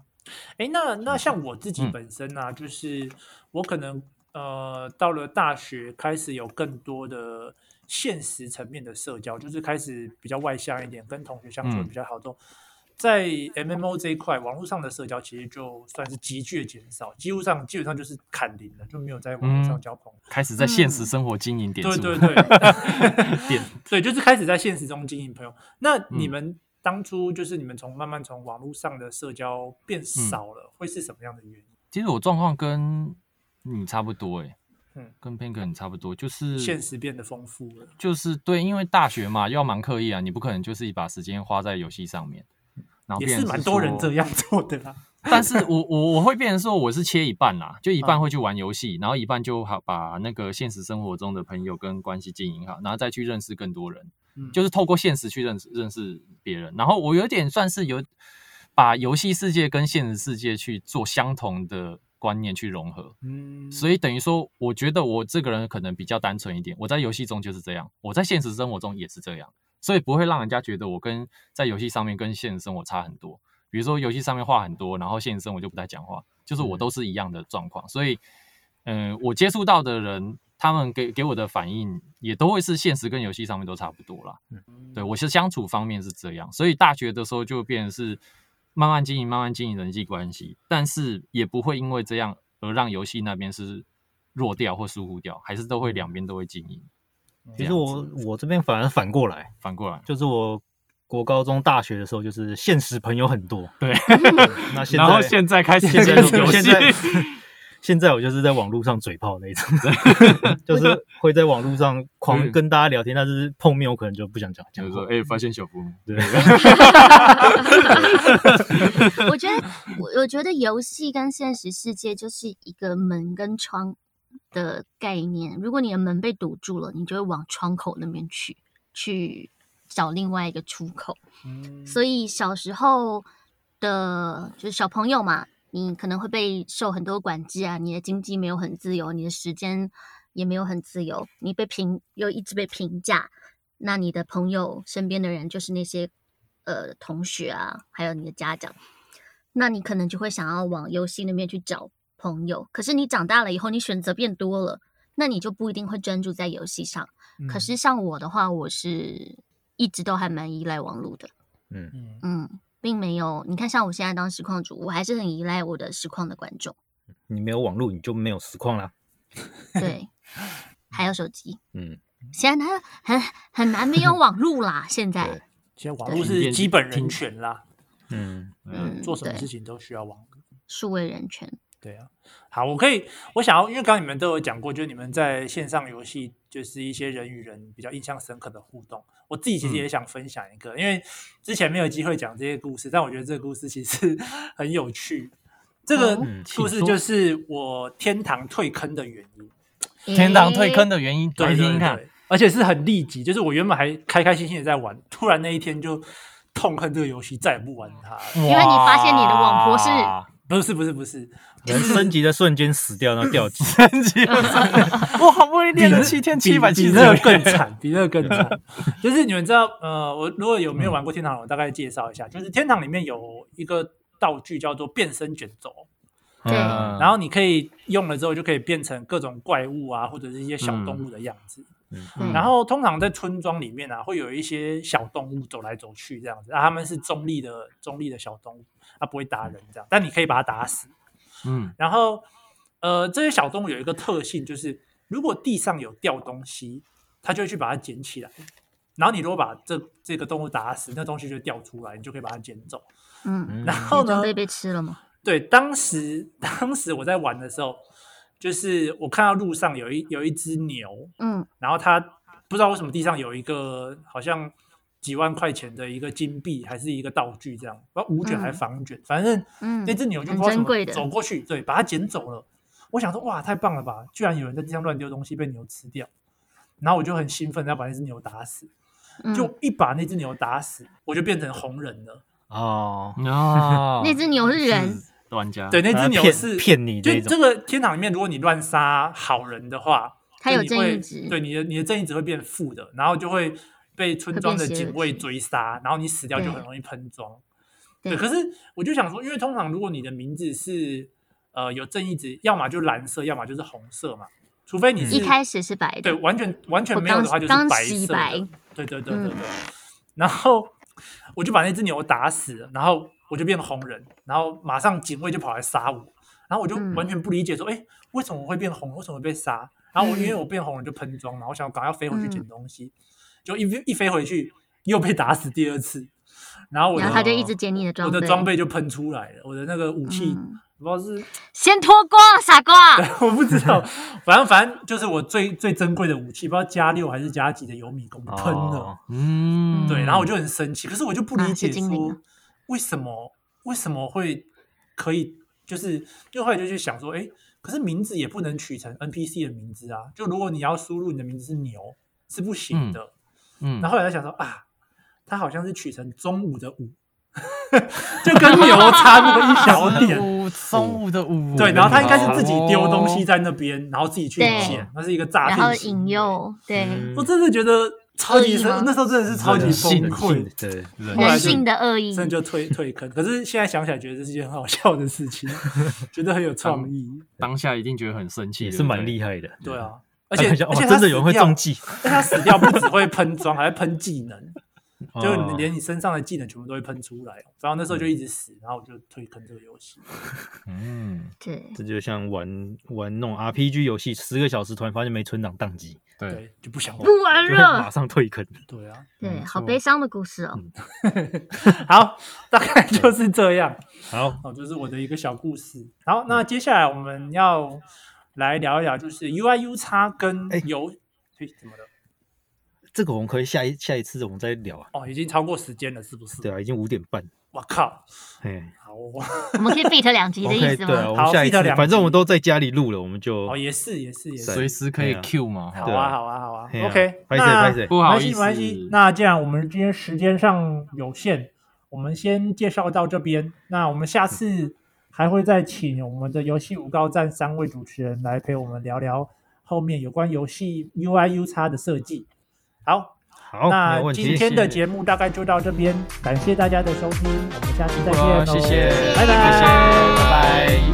哎、欸，那那像我自己本身呢、啊，嗯、就是我可能呃到了大学开始有更多的现实层面的社交，就是开始比较外向一点，跟同学相处比较好多。嗯在 MMO 这一块，网络上的社交其实就算是急剧减少，几乎上基本上就是砍零了，就没有在网络上交朋友，嗯，开始在现实生活经营点，对对对，点 对，就是开始在现实中经营朋友。那你们当初就是你们从慢慢从网络上的社交变少了，嗯、会是什么样的原因？其实我状况跟你差不多诶、欸。嗯，跟 Pink 很差不多，就是现实变得丰富了。就是对，因为大学嘛，要忙课业啊，你不可能就是把时间花在游戏上面。然后也是蛮多人这样做的啦。但是我我我会变成说，我是切一半啦，就一半会去玩游戏，嗯、然后一半就好把那个现实生活中的朋友跟关系经营好，然后再去认识更多人。嗯、就是透过现实去认识认识别人。然后我有点算是有把游戏世界跟现实世界去做相同的。观念去融合，嗯，所以等于说，我觉得我这个人可能比较单纯一点。我在游戏中就是这样，我在现实生活中也是这样，所以不会让人家觉得我跟在游戏上面跟现实生活差很多。比如说游戏上面话很多，然后现实生活就不太讲话，就是我都是一样的状况。所以，嗯、呃，我接触到的人，他们给给我的反应也都会是现实跟游戏上面都差不多啦。对，我是相处方面是这样，所以大学的时候就变成是。慢慢经营，慢慢经营人际关系，但是也不会因为这样而让游戏那边是弱掉或疏忽掉，还是都会两边都会经营。其实我我这边反而反过来，反过来就是我国高中、大学的时候，就是现实朋友很多。对，那 现在然后现在开始现在现在。现在我就是在网络上嘴炮那种，就是会在网络上狂跟大家聊天，但是碰面我可能就不想讲。就是说，哎、欸，发现小夫，对。我觉得，我我觉得游戏跟现实世界就是一个门跟窗的概念。如果你的门被堵住了，你就会往窗口那边去，去找另外一个出口。嗯、所以小时候的，就是小朋友嘛。你可能会被受很多管制啊，你的经济没有很自由，你的时间也没有很自由，你被评又一直被评价，那你的朋友身边的人就是那些呃同学啊，还有你的家长，那你可能就会想要往游戏那边去找朋友。可是你长大了以后，你选择变多了，那你就不一定会专注在游戏上。嗯、可是像我的话，我是一直都还蛮依赖网络的。嗯嗯。嗯并没有，你看，像我现在当实况主，我还是很依赖我的实况的观众。你没有网络，你就没有实况啦。对，还有手机。嗯，现在他很很难没有网络啦。现在，现在网络是基本人权啦。嗯嗯，做什么事情都需要网络。数位人权。对啊，好，我可以，我想要，因为刚刚你们都有讲过，就是你们在线上游戏，就是一些人与人比较印象深刻的互动。我自己其实也想分享一个，嗯、因为之前没有机会讲这些故事，但我觉得这个故事其实 很有趣。这个故事就是我天堂退坑的原因。嗯、天堂退坑的原因，对，听听看，而且是很立即，就是我原本还开开心心的在玩，突然那一天就痛恨这个游戏，再也不玩它了。因为你发现你的网婆是，不是不是不是。人升级的瞬间死掉，然后掉级。升级，我好不容易练了七天七百七，比那个更惨，比那个更惨。就是你们知道，呃，我如果有没有玩过天堂，我大概介绍一下。就是天堂里面有一个道具叫做变身卷轴，对，然后你可以用了之后就可以变成各种怪物啊，或者是一些小动物的样子。然后通常在村庄里面啊，会有一些小动物走来走去这样子，啊，他们是中立的，中立的小动物，它不会打人这样，但你可以把它打死。嗯，然后，呃，这些小动物有一个特性，就是如果地上有掉东西，它就会去把它捡起来。然后你如果把这这个动物打死，那东西就掉出来，你就可以把它捡走。嗯，然后呢？被被吃了吗？对，当时当时我在玩的时候，就是我看到路上有一有一只牛，嗯，然后它不知道为什么地上有一个好像。几万块钱的一个金币，还是一个道具，这样，不知道五卷还是仿卷，嗯、反正那只牛就不知道怎么走过去，对，把它捡走了。我想说，哇，太棒了吧！居然有人在地上乱丢东西，被牛吃掉。然后我就很兴奋，要把那只牛打死。嗯、就一把那只牛打死，我就变成红人了。哦哦，那只牛是人玩家，对，那只牛是骗你。就这个天堂里面，如果你乱杀好人的话，它有正义值，对，你的你的正义值会变负的，然后就会。被村庄的警卫追杀，然后你死掉就很容易喷装。对，对，可是我就想说，因为通常如果你的名字是呃有正义值，要么就蓝色，要么就是红色嘛。除非你是一开始是白的，对，完全完全没有的话就是白色的。对对对对对。嗯、然后我就把那只牛打死了，然后我就变红人，然后马上警卫就跑来杀我，然后我就完全不理解说，哎、嗯，为什么我会变红？为什么会被杀？然后我因为我变红了就喷装嘛，我想赶快飞回去捡东西。嗯就一飞一飞回去，又被打死第二次，然后我的然后他就一直捡你的装备，我的装备就喷出来了，我的那个武器，不知道是先脱光，傻瓜。我不知道，反正反正就是我最最珍贵的武器，不知道加六还是加几的有米弓喷了。嗯，对，然后我就很生气，可是我就不理解说为什么为什么会可以，就是又后来就去想说，哎，可是名字也不能取成 NPC 的名字啊，就如果你要输入你的名字是牛是不行的。嗯，然后后来才想说啊，他好像是取成中午的午。就跟牛差那么一小点，中午的午，对，然后他应该是自己丢东西在那边，然后自己去捡，那是一个诈骗，然后引诱，对，我真的觉得超级生，那时候真的是超级崩溃，对，人性的。恶意，真的就退退坑。可是现在想起来，觉得这是一件很好笑的事情，觉得很有创意，当下一定觉得很生气，也是蛮厉害的，对啊，而且而且真的有人会中计，但他死掉不只会喷装，还会喷技能。就连你身上的技能全部都会喷出来，然后那时候就一直死，然后我就退坑这个游戏。嗯，对，这就像玩玩那种 RPG 游戏，十个小时突然发现没存档宕机，对，就不想玩，不玩了，马上退坑。对啊，对，好悲伤的故事哦。好，大概就是这样。好，哦，就是我的一个小故事。好，那接下来我们要来聊一聊，就是 UIUX 跟游，嘿，怎么了？这个我们可以下一下一次我们再聊啊。哦，已经超过时间了，是不是？对啊，已经五点半。我靠！哎，好，我们可以 beat 两集的意思吗？对啊，我们下一次，反正我们都在家里录了，我们就哦，也是也是也是，随时可以 Q 嘛。好啊好啊好啊，OK。拍谢拍谢，不好意思，没关系。那既然我们今天时间上有限，我们先介绍到这边。那我们下次还会再请我们的游戏五高站三位主持人来陪我们聊聊后面有关游戏 UIUX 的设计。好，好，那今天的节目大概就到这边，感谢大家的收听，我们下期再见，谢谢，拜拜，谢谢，拜拜。